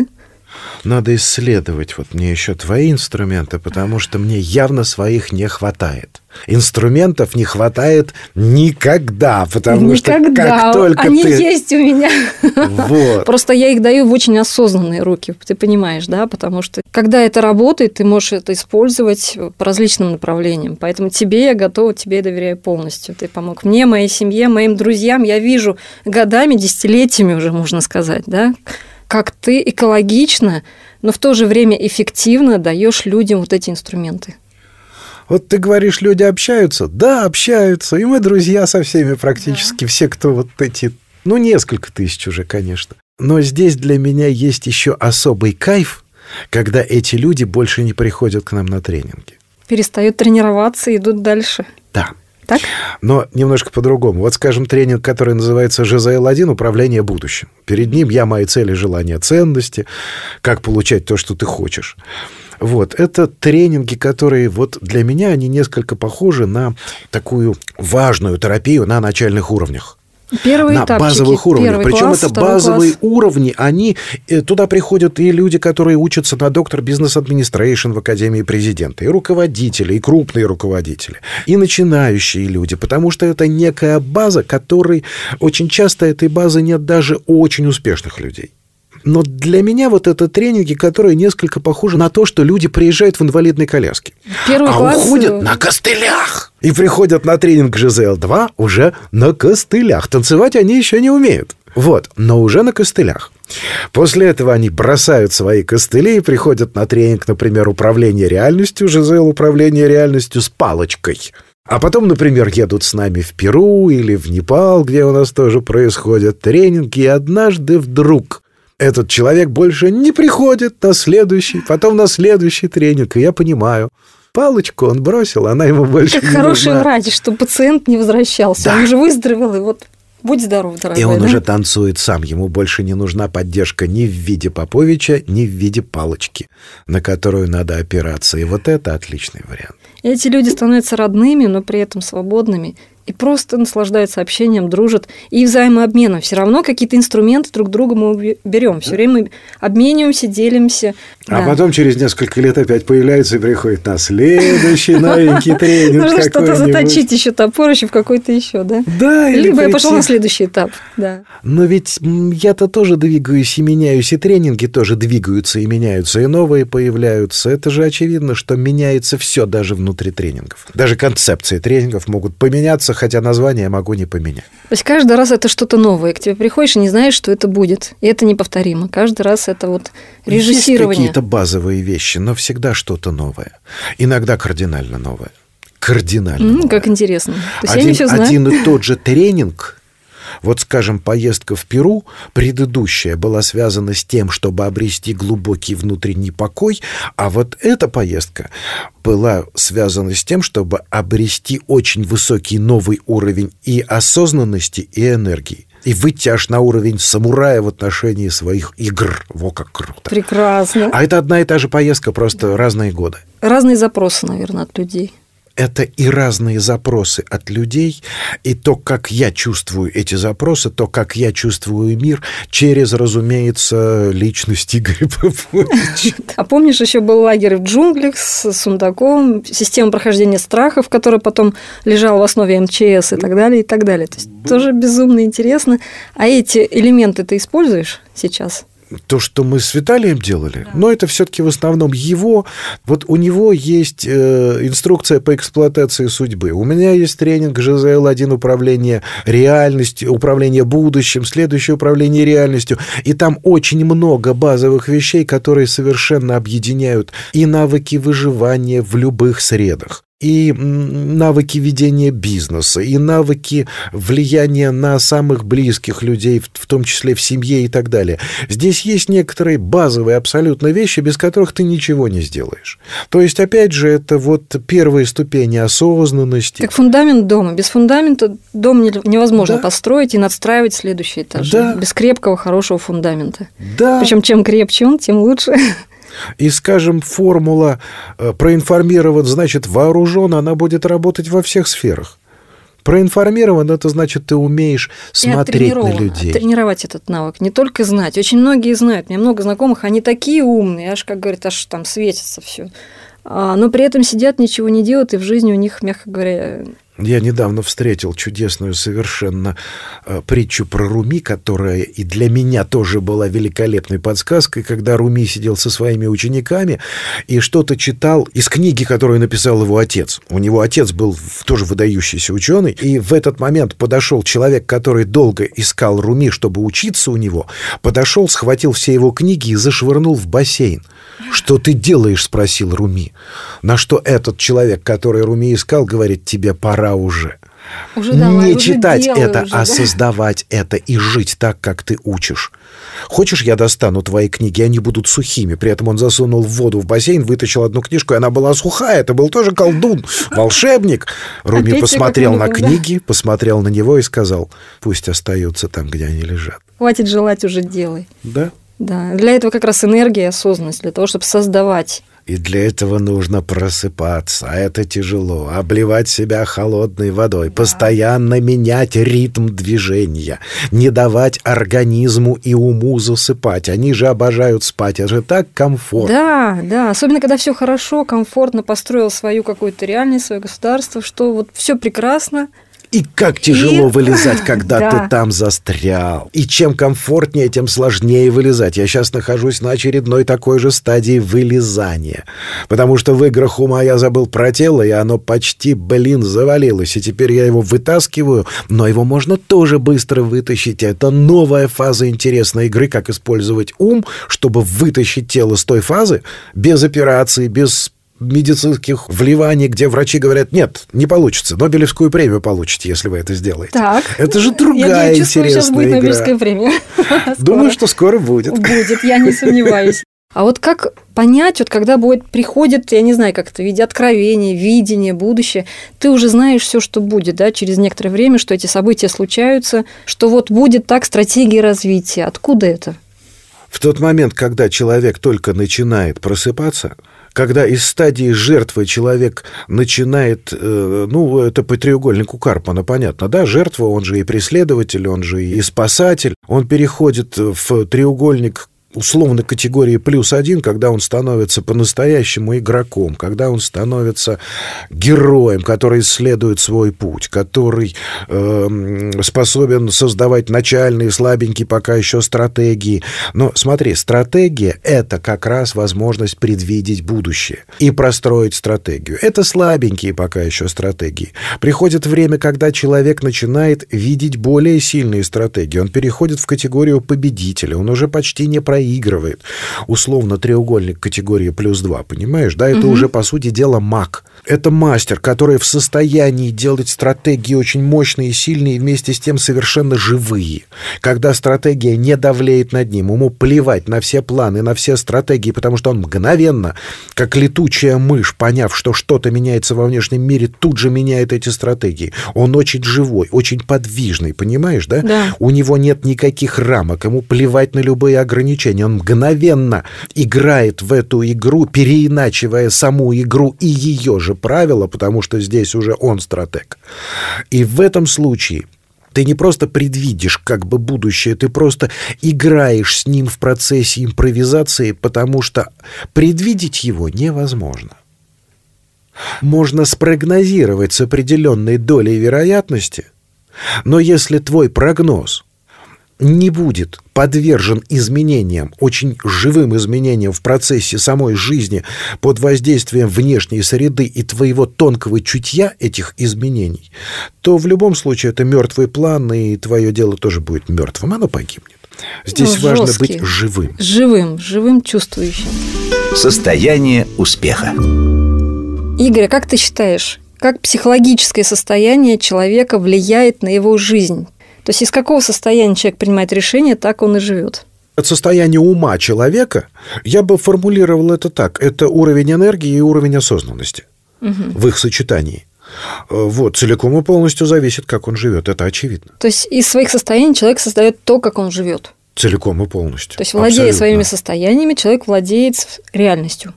Надо исследовать вот мне еще твои инструменты, потому что мне явно своих не хватает. Инструментов не хватает никогда, потому Никогда. что как только Они ты... есть у меня. Вот. Просто я их даю в очень осознанные руки, ты понимаешь, да, потому что когда это работает, ты можешь это использовать по различным направлениям. Поэтому тебе я готова, тебе я доверяю полностью. Ты помог мне, моей семье, моим друзьям. Я вижу годами, десятилетиями уже, можно сказать, да, как ты экологично, но в то же время эффективно даешь людям вот эти инструменты. Вот ты говоришь, люди общаются? Да, общаются. И мы друзья со всеми практически. Все, кто вот эти... Ну, несколько тысяч уже, конечно. Но здесь для меня есть еще особый кайф, когда эти люди больше не приходят к нам на тренинги. Перестают тренироваться и идут дальше. Да. Так? Но немножко по-другому. Вот, скажем, тренинг, который называется ЖЗЛ-1 «Управление будущим». Перед ним я, мои цели, желания, ценности, как получать то, что ты хочешь. Вот, это тренинги, которые вот для меня, они несколько похожи на такую важную терапию на начальных уровнях. Первые на этапчики. базовых уровнях. Первый Причем класс, это базовые класс. уровни, они э, туда приходят и люди, которые учатся на доктор бизнес администрейшн в Академии президента, и руководители, и крупные руководители, и начинающие люди, потому что это некая база, которой очень часто этой базы нет даже у очень успешных людей. Но для меня вот это тренинги, которые несколько похожи на то, что люди приезжают в инвалидной коляске. Первый а класс, уходят э, на костылях. И приходят на тренинг ЖЗЛ-2 уже на костылях. Танцевать они еще не умеют. Вот, но уже на костылях. После этого они бросают свои костыли и приходят на тренинг, например, управление реальностью, ЖЗЛ управление реальностью с палочкой. А потом, например, едут с нами в Перу или в Непал, где у нас тоже происходят тренинги, и однажды вдруг этот человек больше не приходит на следующий, потом на следующий тренинг, и я понимаю, палочку он бросил, она ему больше Как не хороший нужна. врач, чтобы пациент не возвращался. Да. Он уже выздоровел, и вот будь здоров, дорогой. И он да? уже танцует сам. Ему больше не нужна поддержка ни в виде Поповича, ни в виде палочки, на которую надо опираться. И вот это отличный вариант. Эти люди становятся родными, но при этом свободными и просто наслаждаются общением, дружат и взаимообменом. Все равно какие-то инструменты друг друга мы берем. Все время мы обмениваемся, делимся. А Да. потом через несколько лет опять появляется и приходит на следующий новенький тренинг Нужно что-то заточить еще топор еще в какой-то еще, да? Да, Либо я пошел на следующий этап, да. Но ведь я-то тоже двигаюсь и меняюсь, и тренинги тоже двигаются и меняются, и новые появляются. Это же очевидно, что меняется все даже внутри тренингов. Даже концепции тренингов могут поменяться, хотя название я могу не поменять. То есть каждый раз это что-то новое. К тебе приходишь и не знаешь, что это будет. И это неповторимо. Каждый раз это вот Есть режиссирование. какие-то базовые вещи, но всегда что-то новое. Иногда кардинально новое. Кардинально М, новое. как интересно. То есть я один, не все знаю. один и тот же тренинг, вот, скажем, поездка в Перу, предыдущая была связана с тем, чтобы обрести глубокий внутренний покой, а вот эта поездка была связана с тем, чтобы обрести очень высокий новый уровень и осознанности, и энергии. И выйти аж на уровень самурая в отношении своих игр. Во как круто. Прекрасно. А это одна и та же поездка, просто разные годы. Разные запросы, наверное, от людей. Это и разные запросы от людей, и то, как я чувствую эти запросы, то, как я чувствую мир, через, разумеется, личность Игоря Поповича. А помнишь, еще был лагерь в джунглях с Сундаком, система прохождения страхов, которая потом лежала в основе МЧС и так далее, и так далее. То есть тоже безумно интересно. А эти элементы ты используешь сейчас? То, что мы с Виталием делали, но это все-таки в основном его. Вот у него есть э, инструкция по эксплуатации судьбы. У меня есть тренинг ЖЗЛ-1 управление реальностью, управление будущим, следующее управление реальностью. И там очень много базовых вещей, которые совершенно объединяют и навыки выживания в любых средах и навыки ведения бизнеса, и навыки влияния на самых близких людей, в, том числе в семье и так далее. Здесь есть некоторые базовые абсолютно вещи, без которых ты ничего не сделаешь. То есть, опять же, это вот первые ступени осознанности. Как фундамент дома. Без фундамента дом не- невозможно Да. построить и надстраивать следующий этаж. Да. Без крепкого, хорошего фундамента. Да. Причем чем крепче он, тем лучше. И, скажем, формула э, проинформирован, значит, вооружен, она будет работать во всех сферах. Проинформирован, это значит, ты умеешь смотреть на людей. Тренировать этот навык. Не только знать. Очень многие знают. У меня много знакомых, они такие умные, аж, как говорят, аж там светится все. но при этом сидят, ничего не делают, и в жизни у них, мягко говоря, Я недавно встретил чудесную совершенно э, притчу про Руми, которая и для меня тоже была великолепной подсказкой, когда Руми сидел со своими учениками и что-то читал из книги, которую написал его отец. У него отец был тоже выдающийся ученый, и в этот момент подошел человек, который долго искал Руми, чтобы учиться у него, подошел, схватил все его книги и зашвырнул в бассейн. «Что ты делаешь?» – спросил Руми. На что этот человек, который Руми искал, говорит, тебе пора уже. уже давай, не уже читать делай это, уже, а да. создавать это и жить так, как ты учишь. Хочешь, я достану твои книги, они будут сухими. При этом он засунул в воду в бассейн, вытащил одну книжку, и она была сухая. Это был тоже колдун, волшебник. Руми Опять посмотрел на них, да. книги, посмотрел на него и сказал, пусть остаются там, где они лежат. Хватит желать, уже делай. Да? Да, для этого как раз энергия и осознанность, для того, чтобы создавать. И для этого нужно просыпаться, а это тяжело. Обливать себя холодной водой, постоянно менять ритм движения, не давать организму и уму засыпать. Они же обожают спать, это же так комфортно. Да, да, особенно когда все хорошо, комфортно, построил свою какую-то реальность, свое государство, что вот все прекрасно, и как тяжело И- вылезать, когда Да. ты там застрял. И чем комфортнее, тем сложнее вылезать. Я сейчас нахожусь на очередной такой же стадии вылезания. Потому что в играх ума я забыл про тело, и оно почти, блин, завалилось. И теперь я его вытаскиваю, но его можно тоже быстро вытащить. Это новая фаза интересной игры, как использовать ум, чтобы вытащить тело с той фазы без операции, без медицинских вливаний, где врачи говорят, нет, не получится, Нобелевскую премию получите, если вы это сделаете. Так. Это же Я другая чувствую, сейчас будет интересная Нобелевская игра. премия. Думаю, что скоро будет. Будет, я не сомневаюсь. А вот как понять, вот когда будет, приходит, я не знаю, как это, в виде откровения, видение, будущее, ты уже знаешь все, что будет, да, через некоторое время, что эти события случаются, что вот будет так стратегия развития. Откуда это? В тот момент, когда человек только начинает просыпаться, когда из стадии жертвы человек начинает, э, ну, это по треугольнику Карпмана, понятно, да, жертва, он же и преследователь, он же и спасатель, он переходит в треугольник условно категории плюс один, когда он становится по-настоящему игроком, когда он становится героем, который исследует свой путь, который э, способен создавать начальные, слабенькие пока еще стратегии. Но смотри, стратегия – это как раз возможность предвидеть будущее и простроить стратегию. Это слабенькие пока еще стратегии. Приходит время, когда человек начинает видеть более сильные стратегии. Он переходит в категорию победителя. Он уже почти не проигрывает. Условно треугольник категории плюс два, понимаешь? Да, это уже, по сути дела, маг. Это мастер, который в состоянии делать стратегии очень мощные и сильные, и вместе с тем совершенно живые. Когда стратегия не давлеет над ним, ему плевать на все планы, на все стратегии, потому что он мгновенно, как летучая мышь, поняв, что что-то меняется во внешнем мире, тут же меняет эти стратегии. Он очень живой, очень подвижный, понимаешь, да? Да. У него нет никаких рамок, ему плевать на любые ограничения. Он мгновенно играет в эту игру, переиначивая саму игру и ее же правила, потому что здесь уже он стратег. И в этом случае ты не просто предвидишь как бы будущее, ты просто играешь с ним в процессе импровизации, потому что предвидеть его невозможно. Можно спрогнозировать с определенной долей вероятности, но если твой прогноз не будет подвержен изменениям, очень живым изменениям в процессе самой жизни под воздействием внешней среды и твоего тонкого чутья этих изменений, то в любом случае это мертвый план, и твое дело тоже будет мертвым, оно погибнет. Здесь Ну, важно жёсткий. быть живым. Живым, живым чувствующим. Состояние успеха. Игорь, а как ты считаешь, как психологическое состояние человека влияет на его жизнь? То есть из какого состояния человек принимает решение, так он и живет. От состояния ума человека я бы формулировал это так. Это уровень энергии и уровень осознанности в их сочетании. Э, Вот, целиком и полностью зависит, как он живет. Это очевидно. То есть из своих состояний человек создает то, как он живет. Целиком и полностью. То есть, владея Абсолютно. своими состояниями, человек владеет реальностью.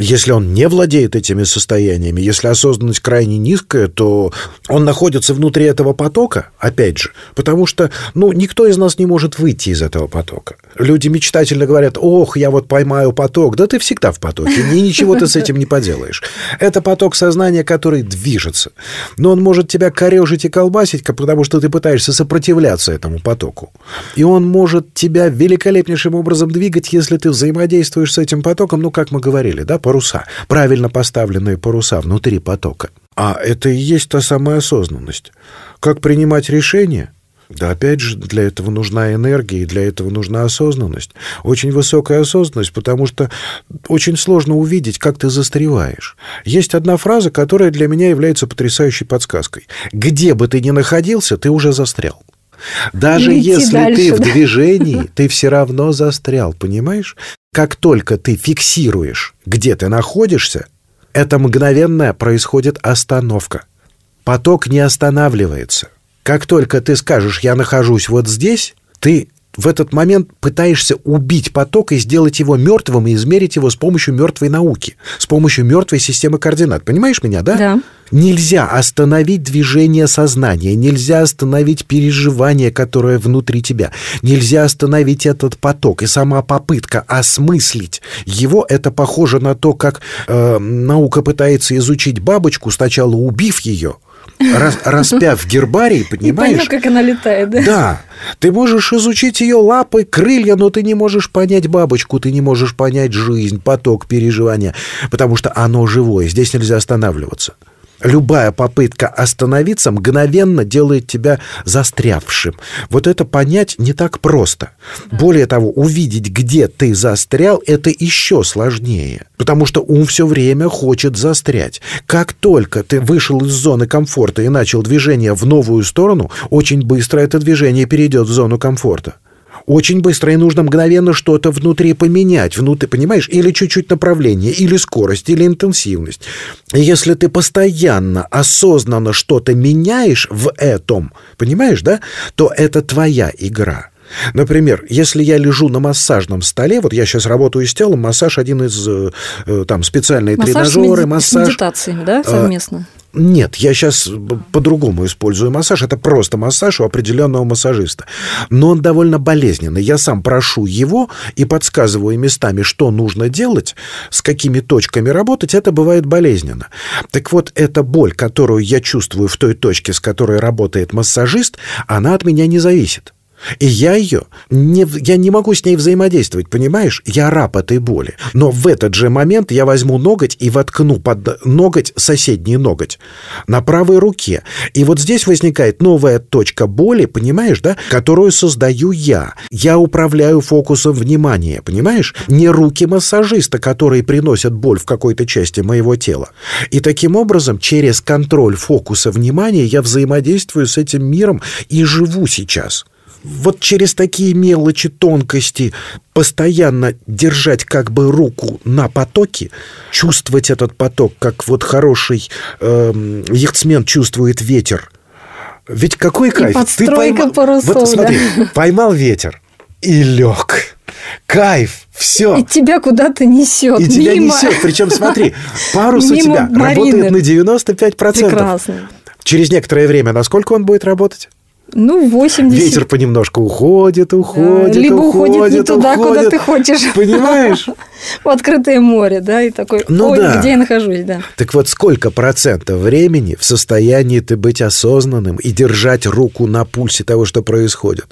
Если он не владеет этими состояниями, если осознанность крайне низкая, то он находится внутри этого потока, опять же, потому что, ну, никто из нас не может выйти из этого потока. Люди мечтательно говорят, ох, я вот поймаю поток. Да ты всегда в потоке, и ничего ты с этим не поделаешь. Это поток сознания, который движется. Но он может тебя корежить и колбасить, потому что ты пытаешься сопротивляться этому потоку. И он может тебя великолепнейшим образом двигать, если ты взаимодействуешь с этим потоком, ну, как мы говорили, да, паруса. Правильно поставленные паруса внутри потока. А это и есть та самая осознанность. Как принимать решения? Да, опять же, для этого нужна энергия, и для этого нужна осознанность. Очень высокая осознанность, потому что очень сложно увидеть, как ты застреваешь. Есть одна фраза, которая для меня является потрясающей подсказкой. Где бы ты ни находился, ты уже застрял. Даже если дальше, ты в да? движении, ты все равно застрял, понимаешь? Как только ты фиксируешь, где ты находишься, это мгновенно происходит остановка. Поток не останавливается. Как только ты скажешь «я нахожусь вот здесь», ты в этот момент пытаешься убить поток и сделать его мертвым и измерить его с помощью мертвой науки, с помощью мертвой системы координат. Понимаешь меня, да? Да. Нельзя остановить движение сознания, нельзя остановить переживание, которое внутри тебя, нельзя остановить этот поток. И сама попытка осмыслить его, это похоже на то, как э, наука пытается изучить бабочку, сначала убив ее, рас, распяв гербарий, понимаешь? И как она летает, да? Да. Ты можешь изучить ее лапы, крылья, но ты не можешь понять бабочку, ты не можешь понять жизнь, поток переживания, потому что оно живое, здесь нельзя останавливаться любая попытка остановиться мгновенно делает тебя застрявшим. Вот это понять не так просто. Более того, увидеть, где ты застрял, это еще сложнее. Потому что ум все время хочет застрять. Как только ты вышел из зоны комфорта и начал движение в новую сторону, очень быстро это движение перейдет в зону комфорта очень быстро, и нужно мгновенно что-то внутри поменять, внутри, понимаешь, или чуть-чуть направление, или скорость, или интенсивность. Если ты постоянно, осознанно что-то меняешь в этом, понимаешь, да, то это твоя игра. Например, если я лежу на массажном столе, вот я сейчас работаю с телом, массаж один из э, э, там специальные массаж тренажеры, с меди- массаж. С медитациями, да, совместно? Нет, я сейчас по-другому использую массаж. Это просто массаж у определенного массажиста. Но он довольно болезненный. Я сам прошу его и подсказываю местами, что нужно делать, с какими точками работать. Это бывает болезненно. Так вот, эта боль, которую я чувствую в той точке, с которой работает массажист, она от меня не зависит. И я ее, не, я не могу с ней взаимодействовать, понимаешь? Я раб этой боли. Но в этот же момент я возьму ноготь и воткну под ноготь соседний ноготь на правой руке. И вот здесь возникает новая точка боли, понимаешь, да? Которую создаю я. Я управляю фокусом внимания, понимаешь? Не руки массажиста, которые приносят боль в какой-то части моего тела. И таким образом, через контроль фокуса внимания я взаимодействую с этим миром и живу сейчас вот через такие мелочи, тонкости постоянно держать как бы руку на потоке, чувствовать этот поток, как вот хороший э, яхтсмен чувствует ветер. Ведь какой кайф! Ты поймал... парусов, вот смотри, да? поймал ветер и лег. Кайф, все. И тебя куда-то несет. И тебя мимо... несет. Причем, смотри, парус у тебя Марины. работает на 95%. Прекрасно. Через некоторое время насколько он будет работать? Ну, 80. Ветер понемножку уходит, уходит, да, Либо уходит, уходит не туда, уходит. куда ты хочешь. Понимаешь? В открытое море, да, и такой, ну, ой, да. где я нахожусь, да. Так вот, сколько процентов времени в состоянии ты быть осознанным и держать руку на пульсе того, что происходит?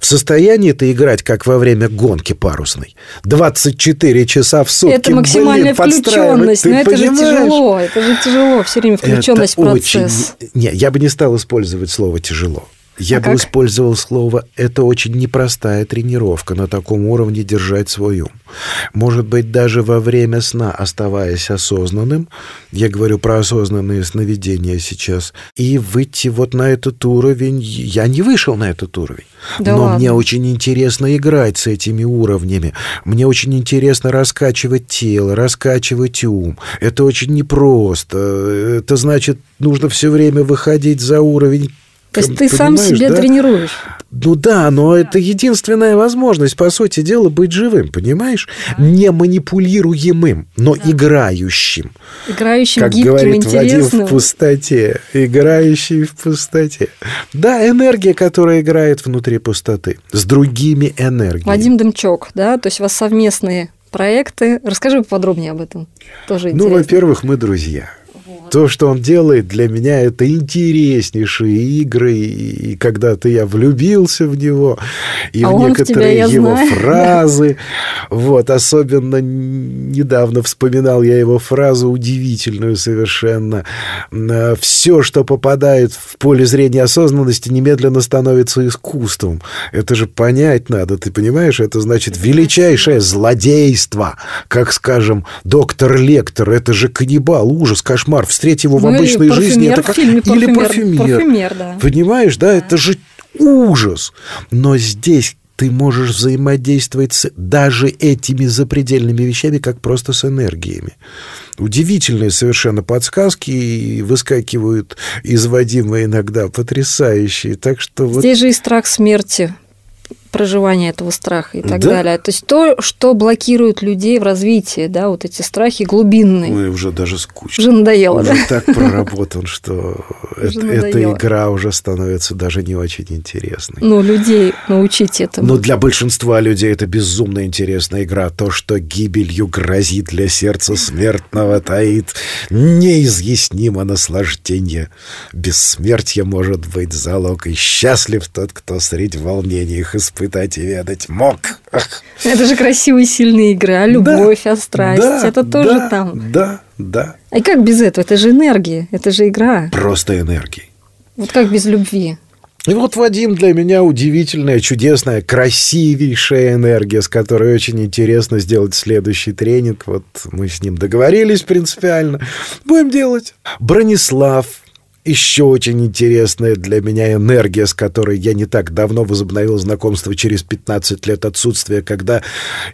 В состоянии ты играть, как во время гонки парусной. 24 часа в сутки. Это максимальная блин, включенность. Но это понимаешь? же тяжело. Это же тяжело. Все время включенность это в процесс. Очень... Не, я бы не стал использовать слово «тяжело». Я а бы как? использовал слово «это очень непростая тренировка на таком уровне держать свой ум». Может быть, даже во время сна, оставаясь осознанным, я говорю про осознанные сновидения сейчас, и выйти вот на этот уровень. Я не вышел на этот уровень, да но ладно. мне очень интересно играть с этими уровнями. Мне очень интересно раскачивать тело, раскачивать ум. Это очень непросто. Это значит, нужно все время выходить за уровень то есть ты сам себя да? тренируешь. Ну да, но это единственная возможность, по сути дела, быть живым, понимаешь? Не манипулируемым, но да. играющим. Играющим, как гибким, говорит интересным. Вадим в пустоте. Играющий в пустоте. Да, энергия, которая играет внутри пустоты. С другими энергиями. Вадим Дымчок, да? То есть у вас совместные проекты. Расскажи поподробнее об этом. Тоже ну, интересно. во-первых, мы друзья. То, что он делает, для меня это интереснейшие игры, и когда-то я влюбился в него, и а в некоторые в тебя, его знаю. фразы. Вот, особенно недавно вспоминал я его фразу удивительную совершенно. Все, что попадает в поле зрения осознанности, немедленно становится искусством. Это же понять надо, ты понимаешь? Это значит величайшее злодейство, как, скажем, доктор Лектор. Это же каннибал, ужас, кошмар. Встреть его в Ну, обычной или жизни. Это как... в фильме Или «Парфюмер». парфюмер. Да. Понимаешь, да? Это же ужас. Но здесь ты можешь взаимодействовать с даже этими запредельными вещами, как просто с энергиями. Удивительные совершенно подсказки и выскакивают из Вадима иногда потрясающие. Так что вот... Здесь же и страх смерти проживания этого страха и так Да. далее. То есть то, что блокирует людей в развитии, да, вот эти страхи глубинные. Ой, уже даже скучно. Уже надоело, уже да? так проработан, что эта игра уже становится даже не очень интересной. Ну, людей научить этому. Но для большинства людей это безумно интересная игра. То, что гибелью грозит для сердца смертного, таит неизъяснимо наслаждение. Бессмертие может быть залог, и счастлив тот, кто среди волнений их испытать и ведать мог. Это же красивые, сильные игры, а любовь, а страсть. да, это тоже да, там. Да, да. А как без этого? Это же энергия, это же игра. Просто энергии. Вот как без любви? И вот Вадим для меня удивительная, чудесная, красивейшая энергия, с которой очень интересно сделать следующий тренинг. Вот мы с ним договорились принципиально. Будем делать. Бронислав. Еще очень интересная для меня энергия, с которой я не так давно возобновил знакомство через 15 лет отсутствия, когда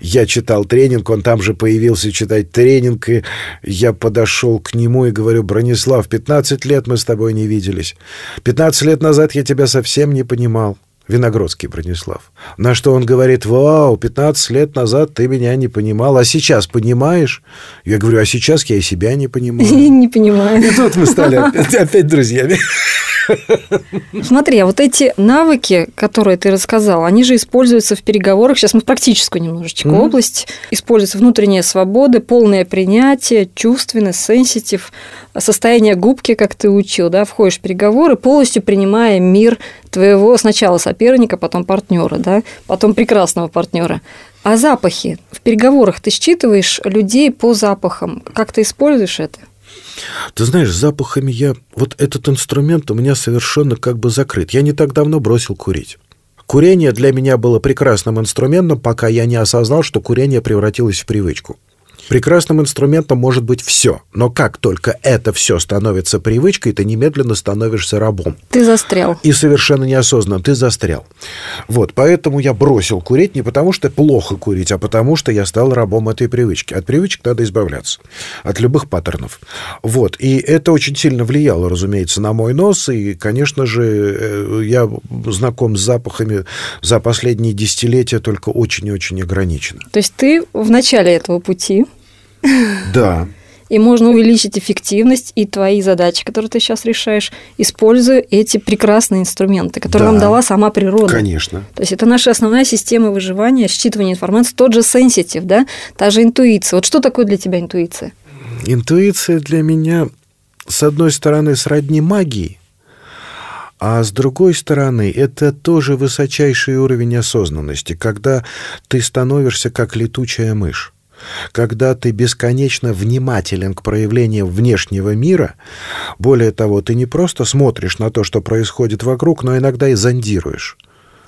я читал тренинг, он там же появился читать тренинг, и я подошел к нему и говорю, Бронислав, 15 лет мы с тобой не виделись. 15 лет назад я тебя совсем не понимал. Виногродский Бронислав. На что он говорит, вау, 15 лет назад ты меня не понимал, а сейчас понимаешь? Я говорю, а сейчас я и себя не понимаю. Не понимаю. И тут мы стали опять, друзьями. Смотри, а вот эти навыки, которые ты рассказал, они же используются в переговорах. Сейчас мы в практическую немножечко Мгм. область. Используется внутренняя свобода, полное принятие, чувственность, сенситив, состояние губки, как ты учил, да, входишь в переговоры, полностью принимая мир твоего сначала соперника, потом партнера, да, потом прекрасного партнера. А запахи? В переговорах ты считываешь людей по запахам. Как ты используешь это? Ты знаешь, запахами я... Вот этот инструмент у меня совершенно как бы закрыт. Я не так давно бросил курить. Курение для меня было прекрасным инструментом, пока я не осознал, что курение превратилось в привычку. Прекрасным инструментом может быть все, но как только это все становится привычкой, ты немедленно становишься рабом. Ты застрял. И совершенно неосознанно ты застрял. Вот, поэтому я бросил курить не потому, что плохо курить, а потому, что я стал рабом этой привычки. От привычек надо избавляться, от любых паттернов. Вот, и это очень сильно влияло, разумеется, на мой нос, и, конечно же, э, я знаком с запахами за последние десятилетия только очень и очень ограниченно. То есть ты в начале этого пути, Да, и можно увеличить эффективность и твои задачи, которые ты сейчас решаешь, используя эти прекрасные инструменты, которые Да. нам дала сама природа. конечно. То есть это наша основная система выживания, считывания информации, тот же сенситив, да, та же интуиция. Вот что такое для тебя интуиция? Интуиция для меня, с одной стороны, сродни магии, а с другой стороны, это тоже высочайший уровень осознанности, когда ты становишься как летучая мышь. Когда ты бесконечно внимателен к проявлениям внешнего мира, более того, ты не просто смотришь на то, что происходит вокруг, но иногда и зондируешь.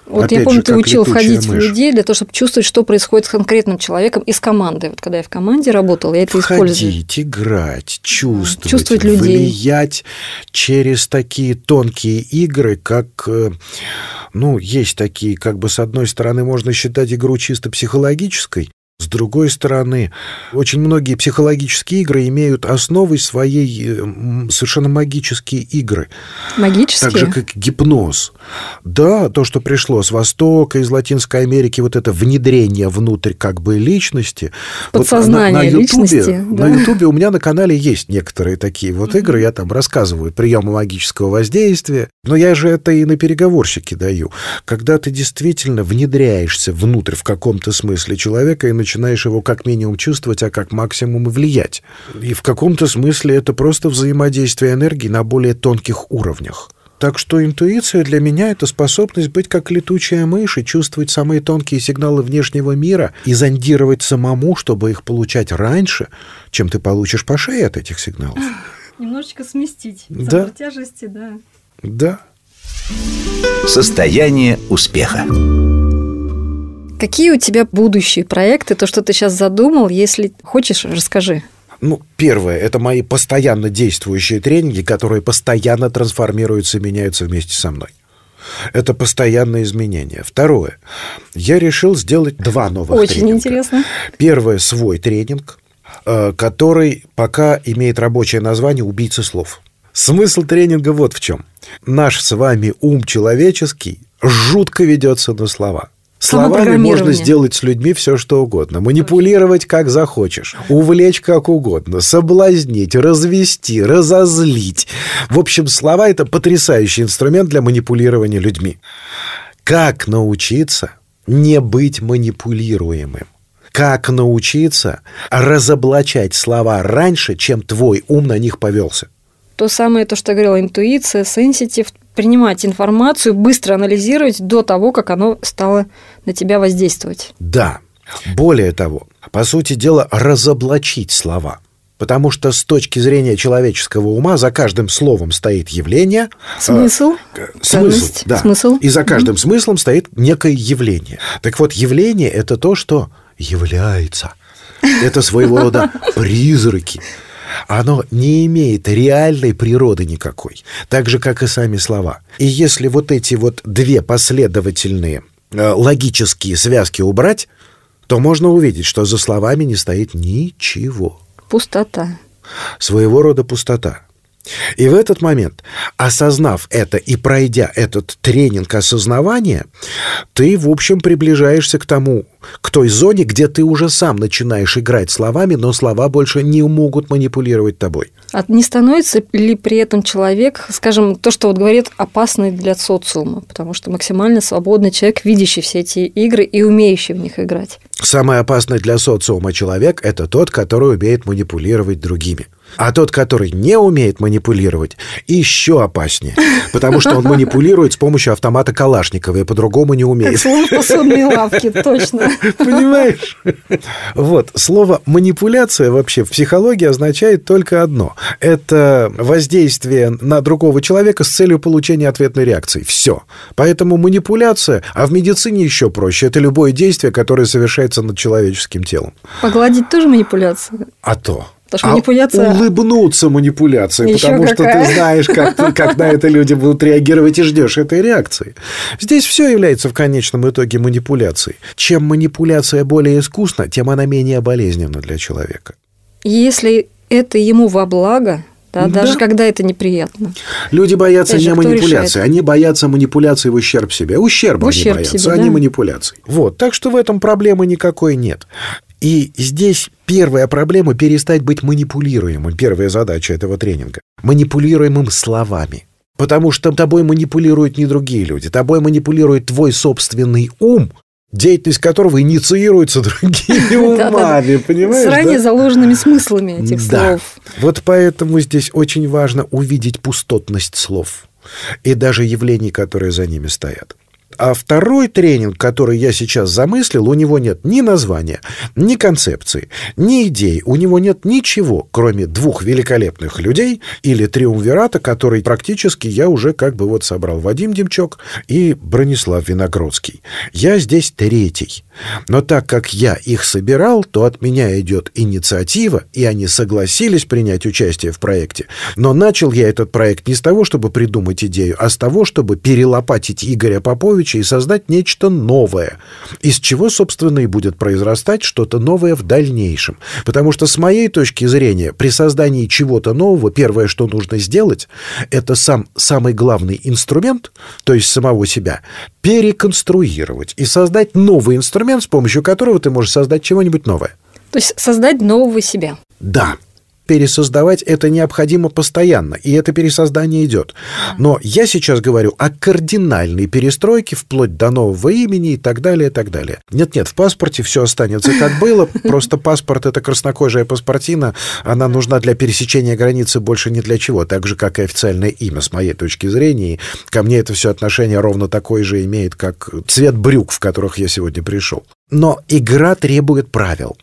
Вот Опять я помню, же, ты учил входить мышь. в людей для того, чтобы чувствовать, что происходит с конкретным человеком из команды. Вот когда я в команде работала, я это использую. Входить, играть, чувствовать, чувствовать людей. влиять через такие тонкие игры, как, э, ну, есть такие, как бы с одной стороны можно считать игру чисто психологической, с другой стороны, очень многие психологические игры имеют основой своей э, совершенно магические игры. Магические? Так же, как гипноз. Да, то, что пришло с Востока, из Латинской Америки, вот это внедрение внутрь как бы личности. Вот Подсознание на, на Ютубе, личности, да. На Ютубе у меня на канале есть некоторые такие вот игры, я там рассказываю приемы магического воздействия, но я же это и на переговорщике даю. Когда ты действительно внедряешься внутрь в каком-то смысле человека и начинаешь его как минимум чувствовать, а как максимум и влиять. И в каком-то смысле это просто взаимодействие энергии на более тонких уровнях. Так что интуиция для меня – это способность быть как летучая мышь и чувствовать самые тонкие сигналы внешнего мира и зондировать самому, чтобы их получать раньше, чем ты получишь по шее от этих сигналов. Немножечко сместить. Да. тяжести, да. Да. Состояние успеха. Какие у тебя будущие проекты, то, что ты сейчас задумал, если хочешь, расскажи. Ну, первое – это мои постоянно действующие тренинги, которые постоянно трансформируются и меняются вместе со мной. Это постоянное изменение. Второе. Я решил сделать два новых Очень тренинга. интересно. Первое – свой тренинг, э, который пока имеет рабочее название «Убийца слов». Смысл тренинга вот в чем. Наш с вами ум человеческий жутко ведется на слова. Словами можно сделать с людьми все, что угодно. Манипулировать как захочешь, увлечь как угодно, соблазнить, развести, разозлить. В общем, слова – это потрясающий инструмент для манипулирования людьми. Как научиться не быть манипулируемым? Как научиться разоблачать слова раньше, чем твой ум на них повелся? То самое, то, что я говорила, интуиция, сенситив, принимать информацию, быстро анализировать до того, как оно стало на тебя воздействовать. Да. Более того, по сути дела, разоблачить слова. Потому что с точки зрения человеческого ума за каждым словом стоит явление. Смысл. Э, смысл, да. Смысл. И за каждым mm-hmm. смыслом стоит некое явление. Так вот, явление – это то, что является. Это своего рода призраки, оно не имеет реальной природы никакой, так же, как и сами слова. И если вот эти вот две последовательные э, логические связки убрать, то можно увидеть, что за словами не стоит ничего. Пустота. Своего рода пустота. И в этот момент, осознав это и пройдя этот тренинг осознавания, ты, в общем, приближаешься к тому, к той зоне, где ты уже сам начинаешь играть словами, но слова больше не могут манипулировать тобой. А не становится ли при этом человек, скажем, то, что вот говорит, опасный для социума, потому что максимально свободный человек, видящий все эти игры и умеющий в них играть? Самый опасный для социума человек – это тот, который умеет манипулировать другими. А тот, который не умеет манипулировать, еще опаснее, потому что он манипулирует с помощью автомата Калашникова и по-другому не умеет. Слово посудной лавки, точно. Понимаешь? Вот, слово «манипуляция» вообще в психологии означает только одно. Это воздействие на другого человека с целью получения ответной реакции. Все. Поэтому манипуляция, а в медицине еще проще, это любое действие, которое совершается над человеческим телом. Погладить тоже манипуляция? А то. Потому что а манипуляция... улыбнуться манипуляции, Еще потому какая? что ты знаешь, как, как на это люди будут реагировать и ждешь этой реакции. Здесь все является в конечном итоге манипуляцией. Чем манипуляция более искусна, тем она менее болезненна для человека. Если это ему во благо, да, да. даже когда это неприятно. Люди боятся Опять не манипуляции, решает? они боятся манипуляции в ущерб себе. Ущерба в они ущерб боятся, себе, а да? не манипуляций. Вот, так что в этом проблемы никакой нет. И здесь первая проблема – перестать быть манипулируемым. Первая задача этого тренинга. Манипулируемым словами. Потому что тобой манипулируют не другие люди. Тобой манипулирует твой собственный ум, деятельность которого инициируется другими умами, понимаешь? С ранее заложенными смыслами этих слов. Вот поэтому здесь очень важно увидеть пустотность слов и даже явлений, которые за ними стоят. А второй тренинг, который я сейчас замыслил, у него нет ни названия, ни концепции, ни идей. У него нет ничего, кроме двух великолепных людей или триумвирата, который практически я уже как бы вот собрал Вадим Демчок и Бронислав Виногродский. Я здесь третий. Но так как я их собирал, то от меня идет инициатива, и они согласились принять участие в проекте. Но начал я этот проект не с того, чтобы придумать идею, а с того, чтобы перелопатить Игоря Поповича и создать нечто новое, из чего, собственно, и будет произрастать что-то новое в дальнейшем. Потому что, с моей точки зрения, при создании чего-то нового, первое, что нужно сделать, это сам самый главный инструмент, то есть самого себя, переконструировать и создать новый инструмент, с помощью которого ты можешь создать чего-нибудь новое. То есть создать нового себя. Да пересоздавать это необходимо постоянно, и это пересоздание идет. Но я сейчас говорю о кардинальной перестройке вплоть до нового имени и так далее, и так далее. Нет-нет, в паспорте все останется как было, просто паспорт — это краснокожая паспортина, она нужна для пересечения границы больше ни для чего, так же, как и официальное имя, с моей точки зрения. И ко мне это все отношение ровно такое же имеет, как цвет брюк, в которых я сегодня пришел. Но игра требует правил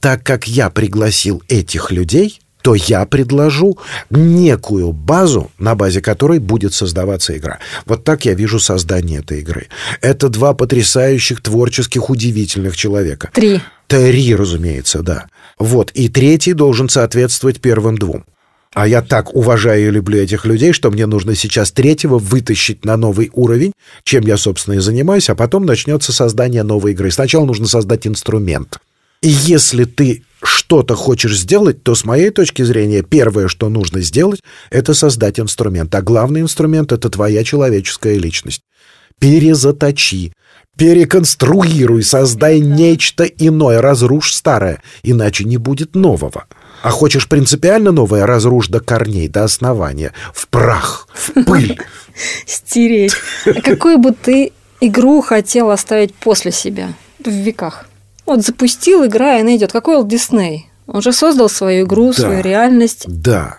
так как я пригласил этих людей, то я предложу некую базу, на базе которой будет создаваться игра. Вот так я вижу создание этой игры. Это два потрясающих, творческих, удивительных человека. Три. Три, разумеется, да. Вот, и третий должен соответствовать первым двум. А я так уважаю и люблю этих людей, что мне нужно сейчас третьего вытащить на новый уровень, чем я, собственно, и занимаюсь, а потом начнется создание новой игры. Сначала нужно создать инструмент. И если ты что-то хочешь сделать, то с моей точки зрения первое, что нужно сделать, это создать инструмент. А главный инструмент — это твоя человеческая личность. Перезаточи, Переконструируй, создай нечто иное, разрушь старое, иначе не будет нового. А хочешь принципиально новое, разрушь до корней, до основания, в прах, в пыль. Стереть. А какую бы ты игру хотел оставить после себя в веках? Вот запустил игра, и она идет. Какой Уолт Дисней? Он же создал свою игру, Да. свою реальность. Да.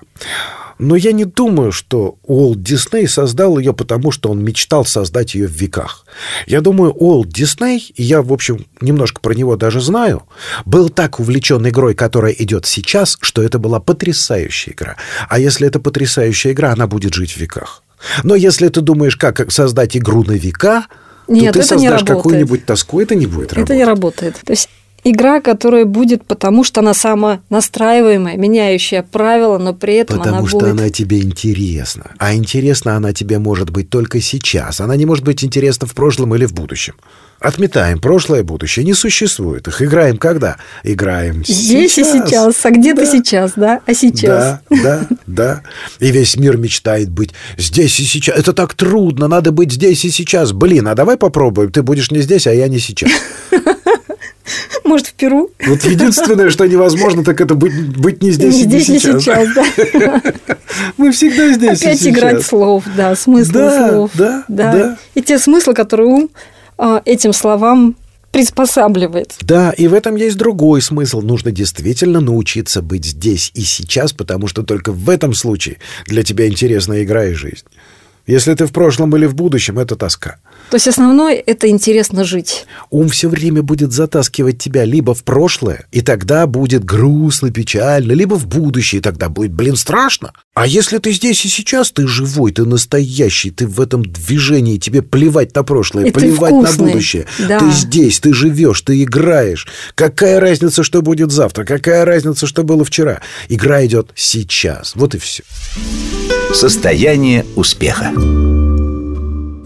Но я не думаю, что Уолт Дисней создал ее, потому что он мечтал создать ее в веках. Я думаю, Уолт Дисней, и я, в общем, немножко про него даже знаю, был так увлечен игрой, которая идет сейчас, что это была потрясающая игра. А если это потрясающая игра, она будет жить в веках. Но если ты думаешь, как создать игру на века, Нет, то ты это не создашь работает. какую-нибудь тоску, это не будет работать. Это не работает. То есть игра, которая будет, потому что она самонастраиваемая, меняющая правила, но при этом Потому она что будет... она тебе интересна. А интересна она тебе может быть только сейчас. Она не может быть интересна в прошлом или в будущем. Отметаем прошлое и будущее. Не существует их. Играем когда? Играем Здесь сейчас. и сейчас, а где Да. ты сейчас, да? А сейчас? Да, да, да. И весь мир мечтает быть здесь и сейчас. Это так трудно, надо быть здесь и сейчас. Блин, а давай попробуем. Ты будешь не здесь, а я не сейчас. Может, в Перу? Вот единственное, что невозможно, так это быть, быть не здесь, Не и не здесь и сейчас. сейчас, да. Мы всегда здесь и Опять сейчас. играть слов, да, смыслы Да, слов. да, да. И те смыслы, которые ум а, этим словам приспосабливает. Да, и в этом есть другой смысл. Нужно действительно научиться быть здесь и сейчас, потому что только в этом случае для тебя интересна игра и жизнь. Если ты в прошлом или в будущем, это тоска. То есть основное – это интересно жить. Ум все время будет затаскивать тебя либо в прошлое, и тогда будет грустно, печально, либо в будущее, и тогда будет, блин, страшно. А если ты здесь и сейчас, ты живой, ты настоящий, ты в этом движении, тебе плевать на прошлое, И плевать на будущее. Да. Ты здесь, ты живешь, ты играешь. Какая разница, что будет завтра? Какая разница, что было вчера? Игра идет сейчас. Вот и все. Состояние успеха.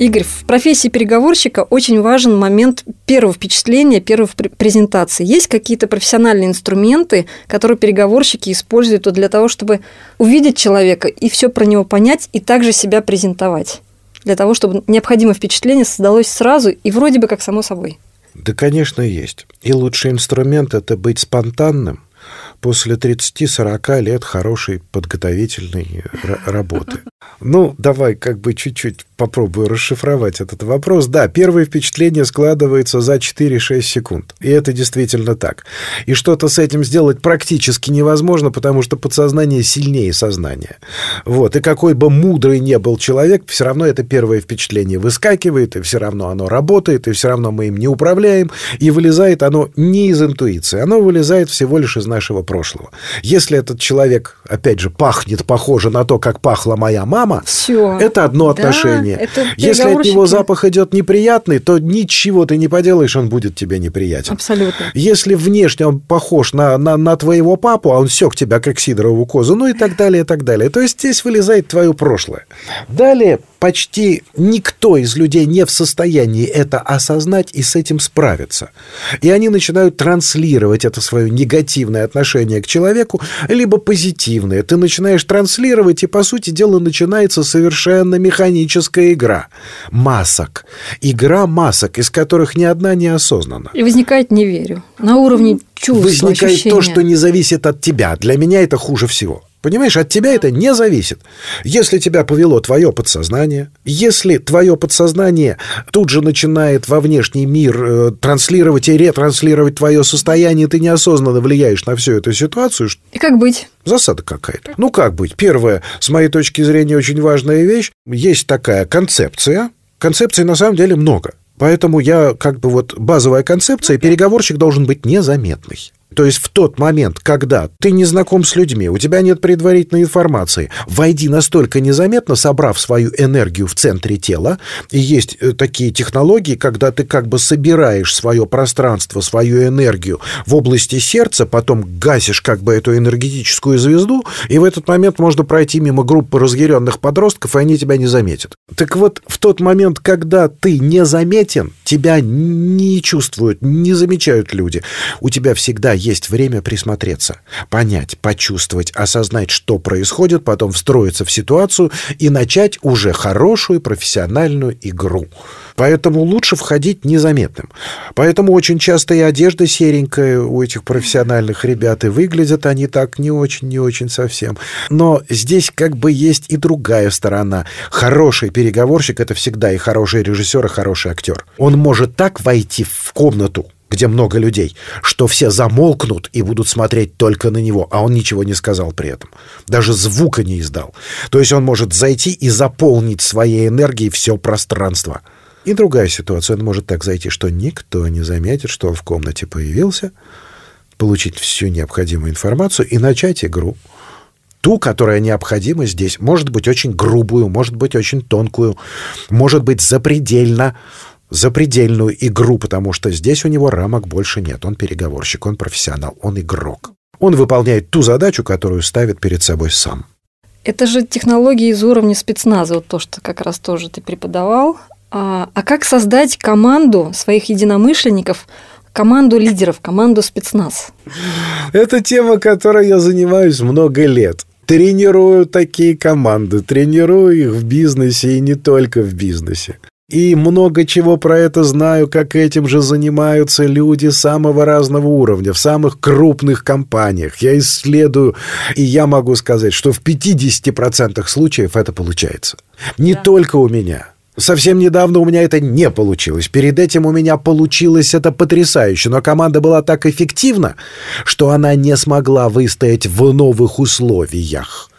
Игорь, в профессии переговорщика очень важен момент первого впечатления, первой пр- презентации. Есть какие-то профессиональные инструменты, которые переговорщики используют для того, чтобы увидеть человека и все про него понять, и также себя презентовать? Для того, чтобы необходимое впечатление создалось сразу и вроде бы как само собой. Да, конечно, есть. И лучший инструмент – это быть спонтанным после 30-40 лет хорошей подготовительной ра- работы. Ну, давай как бы чуть-чуть попробую расшифровать этот вопрос. Да, первое впечатление складывается за 4-6 секунд. И это действительно так. И что-то с этим сделать практически невозможно, потому что подсознание сильнее сознания. Вот. И какой бы мудрый не был человек, все равно это первое впечатление выскакивает, и все равно оно работает, и все равно мы им не управляем, и вылезает оно не из интуиции, оно вылезает всего лишь из нашего прошлого. Если этот человек, опять же, пахнет похоже на то, как пахла моя мама, Все. это одно Да, отношение. это Если от него запах идет неприятный, то ничего ты не поделаешь, он будет тебе неприятен. Абсолютно. Если внешне он похож на, на, на твоего папу, а он сек тебя, как сидорову козу, ну и так далее, и так далее. То есть здесь вылезает твое прошлое. Далее почти никто из людей не в состоянии это осознать и с этим справиться. И они начинают транслировать это свое негативное отношение к человеку, либо позитивное. Ты начинаешь транслировать, и, по сути дела, начинается совершенно механическая игра. Масок. Игра масок, из которых ни одна не осознанна. И возникает «не верю». На уровне чувств, Возникает ощущения. то, что не зависит от тебя. Для меня это хуже всего. Понимаешь, от тебя это не зависит. Если тебя повело твое подсознание, если твое подсознание тут же начинает во внешний мир э, транслировать и ретранслировать твое состояние, ты неосознанно влияешь на всю эту ситуацию, И как быть? засада какая-то. Ну, как быть? Первое, с моей точки зрения, очень важная вещь. Есть такая концепция. Концепций на самом деле много. Поэтому я, как бы вот базовая концепция, переговорщик должен быть незаметный. То есть в тот момент, когда ты не знаком с людьми, у тебя нет предварительной информации, войди настолько незаметно, собрав свою энергию в центре тела. И есть э, такие технологии, когда ты как бы собираешь свое пространство, свою энергию в области сердца, потом гасишь как бы эту энергетическую звезду, и в этот момент можно пройти мимо группы разъяренных подростков, и они тебя не заметят. Так вот, в тот момент, когда ты незаметен, тебя не чувствуют, не замечают люди, у тебя всегда есть время присмотреться, понять, почувствовать, осознать, что происходит, потом встроиться в ситуацию и начать уже хорошую профессиональную игру. Поэтому лучше входить незаметным. Поэтому очень часто и одежда серенькая у этих профессиональных ребят, и выглядят они так не очень, не очень совсем. Но здесь как бы есть и другая сторона. Хороший переговорщик — это всегда и хороший режиссер, и хороший актер. Он может так войти в комнату, где много людей, что все замолкнут и будут смотреть только на него, а он ничего не сказал при этом. Даже звука не издал. То есть он может зайти и заполнить своей энергией все пространство. И другая ситуация. Он может так зайти, что никто не заметит, что он в комнате появился, получить всю необходимую информацию и начать игру. Ту, которая необходима здесь. Может быть очень грубую, может быть очень тонкую, может быть запредельно запредельную игру, потому что здесь у него рамок больше нет. Он переговорщик, он профессионал, он игрок. Он выполняет ту задачу, которую ставит перед собой сам. Это же технологии из уровня спецназа, вот то, что как раз тоже ты преподавал. А, а как создать команду своих единомышленников, команду лидеров, команду спецназ? Это тема, которой я занимаюсь много лет. Тренирую такие команды, тренирую их в бизнесе и не только в бизнесе. И много чего про это знаю, как этим же занимаются люди самого разного уровня, в самых крупных компаниях. Я исследую, и я могу сказать, что в 50% случаев это получается. Не да. только у меня. Совсем недавно у меня это не получилось. Перед этим у меня получилось это потрясающе, но команда была так эффективна, что она не смогла выстоять в новых условиях.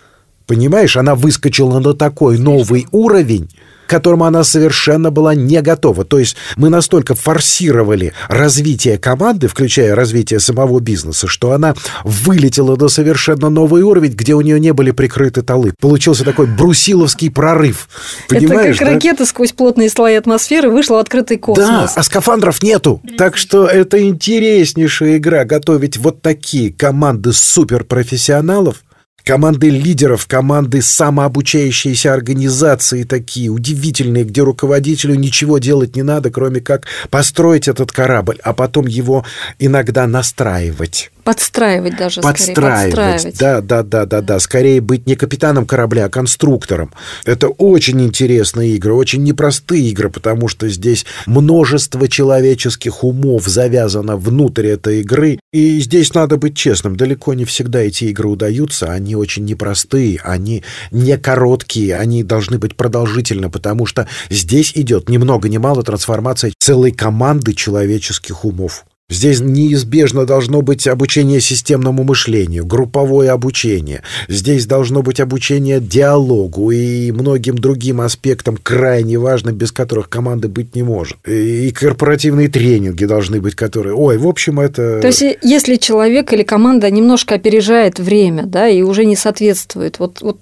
Понимаешь, она выскочила на такой новый уровень, которому она совершенно была не готова. То есть мы настолько форсировали развитие команды, включая развитие самого бизнеса, что она вылетела на совершенно новый уровень, где у нее не были прикрыты талы. Получился такой брусиловский прорыв. Понимаешь, Это как да? ракета сквозь плотные слои атмосферы вышла в открытый космос. Да, а скафандров нету. Так что это интереснейшая игра готовить вот такие команды суперпрофессионалов, Команды лидеров, команды самообучающиеся организации такие, удивительные, где руководителю ничего делать не надо, кроме как построить этот корабль, а потом его иногда настраивать. Подстраивать даже подстраивать. скорее. Подстраивать. Да, да, да, да, да. Скорее быть не капитаном корабля, а конструктором. Это очень интересные игры, очень непростые игры, потому что здесь множество человеческих умов завязано внутрь этой игры. И здесь надо быть честным, далеко не всегда эти игры удаются, они очень непростые, они не короткие, они должны быть продолжительны, потому что здесь идет ни много ни мало трансформация целой команды человеческих умов. Здесь неизбежно должно быть обучение системному мышлению, групповое обучение. Здесь должно быть обучение диалогу и многим другим аспектам крайне важным, без которых команды быть не может. И корпоративные тренинги должны быть, которые... Ой, в общем, это... То есть, если человек или команда немножко опережает время, да, и уже не соответствует, вот, вот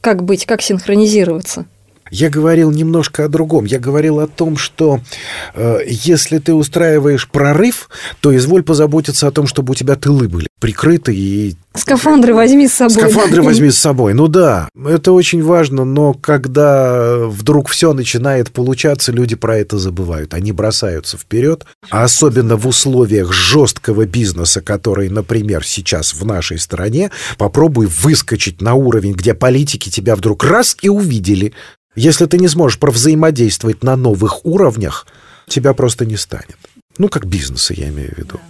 как быть, как синхронизироваться? Я говорил немножко о другом. Я говорил о том, что э, если ты устраиваешь прорыв, то изволь позаботиться о том, чтобы у тебя тылы были прикрыты и... Скафандры возьми с собой. Скафандры да? возьми с собой. Ну да, это очень важно, но когда вдруг все начинает получаться, люди про это забывают. Они бросаются вперед, а особенно в условиях жесткого бизнеса, который, например, сейчас в нашей стране, попробуй выскочить на уровень, где политики тебя вдруг раз и увидели. Если ты не сможешь провзаимодействовать на новых уровнях, тебя просто не станет. Ну, как бизнеса, я имею в виду.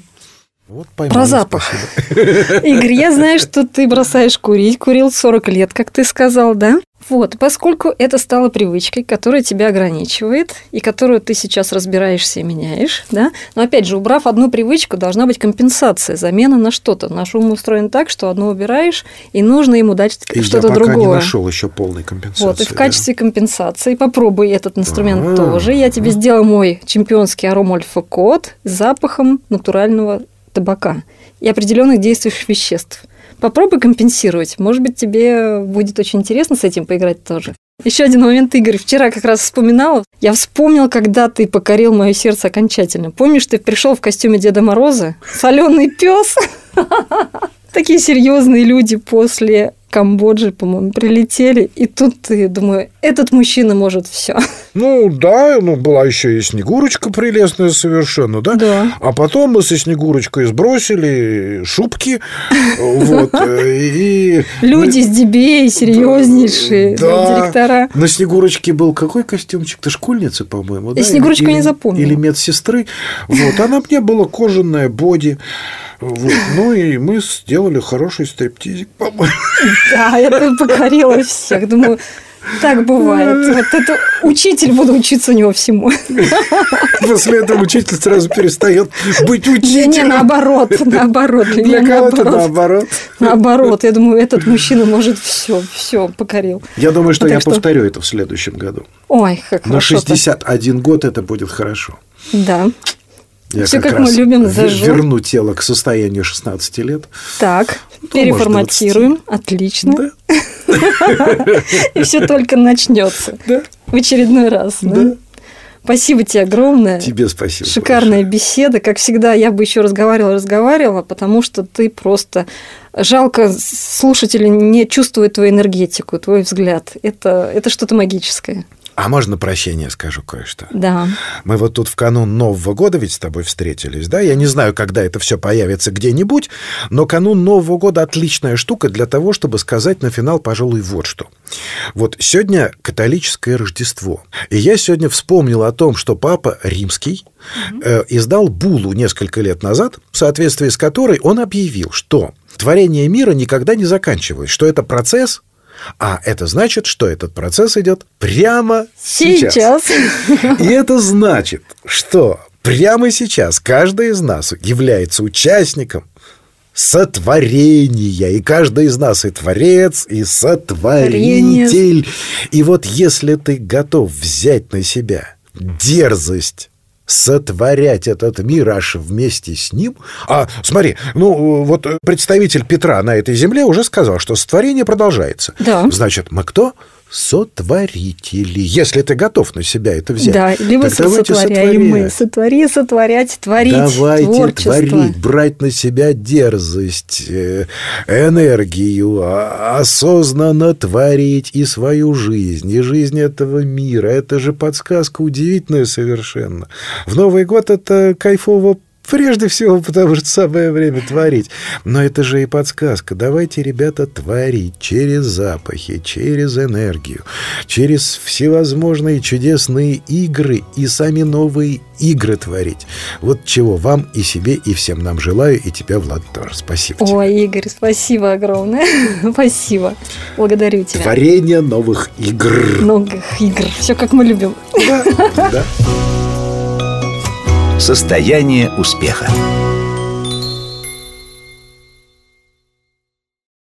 Вот поймали, Про запах. Игорь, я знаю, что ты бросаешь курить. Курил 40 лет, как ты сказал, да? Вот, поскольку это стало привычкой, которая тебя ограничивает, и которую ты сейчас разбираешься и меняешь, да, но опять же, убрав одну привычку, должна быть компенсация, замена на что-то. Наш ум устроен так, что одно убираешь, и нужно ему дать что-то другое. Я пока не нашел еще полной компенсации. Вот, и в качестве компенсации попробуй этот инструмент А-а-а. тоже. Я тебе сделаю мой чемпионский аромольфа-код с запахом натурального табака и определенных действующих веществ – попробуй компенсировать. Может быть, тебе будет очень интересно с этим поиграть тоже. Еще один момент, Игорь, вчера как раз вспоминала. Я вспомнил, когда ты покорил мое сердце окончательно. Помнишь, ты пришел в костюме Деда Мороза? Соленый пес. Такие серьезные люди после Камбоджи, по-моему, прилетели, и тут ты, думаю, этот мужчина может все. Ну, да, ну, была еще и Снегурочка прелестная совершенно, да? Да. А потом мы со Снегурочкой сбросили шубки, вот, и... Люди с дебей, серьезнейшие Да. директора. На Снегурочке был какой костюмчик? Ты школьница, по-моему, да? Снегурочку не запомнила. Или медсестры. Вот, а на мне было кожаное боди. Вот. Ну и мы сделали хороший стриптизик, по-моему. Да, это покорило всех. Думаю, так бывает. Вот это учитель, буду учиться у него всему. После этого учитель сразу перестает быть Для меня учителем. наоборот, наоборот. Для Для кого-то наоборот. наоборот. Наоборот, я думаю, этот мужчина может все, все покорил. Я думаю, что Так я что- повторю это в следующем году. Ой, как На хорошо. 61 год это будет хорошо. Да. Я Всё, как раз мы любим, зажжём. Верну тело к состоянию 16 лет. Так, Ну, переформатируем. Отлично. И все только начнется. В очередной раз. да? Спасибо тебе огромное. Тебе спасибо. Шикарная беседа. Как всегда, я бы еще разговаривала, разговаривала, потому что ты просто... Жалко, слушатели не чувствуют твою энергетику, твой взгляд. Это, это что-то магическое. А можно прощение скажу кое-что? Да. Мы вот тут в канун Нового года ведь с тобой встретились, да? Я не знаю, когда это все появится где-нибудь, но канун Нового года отличная штука для того, чтобы сказать на финал, пожалуй, вот что. Вот сегодня католическое Рождество. И я сегодня вспомнил о том, что папа римский э, издал булу несколько лет назад, в соответствии с которой он объявил, что творение мира никогда не заканчивалось, что это процесс, а это значит, что этот процесс идет прямо Сейчас. и это значит, что прямо сейчас каждый из нас является участником сотворения. И каждый из нас и творец, и сотворитель. И вот если ты готов взять на себя дерзость сотворять этот мир аж вместе с ним. А смотри, ну вот представитель Петра на этой земле уже сказал, что сотворение продолжается. Да. Значит, мы кто? Сотворители. Если ты готов на себя это взять. Да, либо так сотворяемые. сотворять. Сотвори, сотворять, творить. Давайте творчество. творить, брать на себя дерзость, э, энергию, а- осознанно творить и свою жизнь, и жизнь этого мира. Это же подсказка удивительная совершенно. В Новый год это кайфово Прежде всего, потому что самое время творить. Но это же и подсказка. Давайте, ребята, творить через запахи, через энергию, через всевозможные чудесные игры и сами новые игры творить. Вот чего вам и себе, и всем нам желаю, и тебя, Влад, тоже. Спасибо тебе. Ой, Игорь, спасибо огромное. спасибо. Благодарю тебя. Творение новых игр. Многих игр. Все как мы любим. Да, да. Состояние успеха.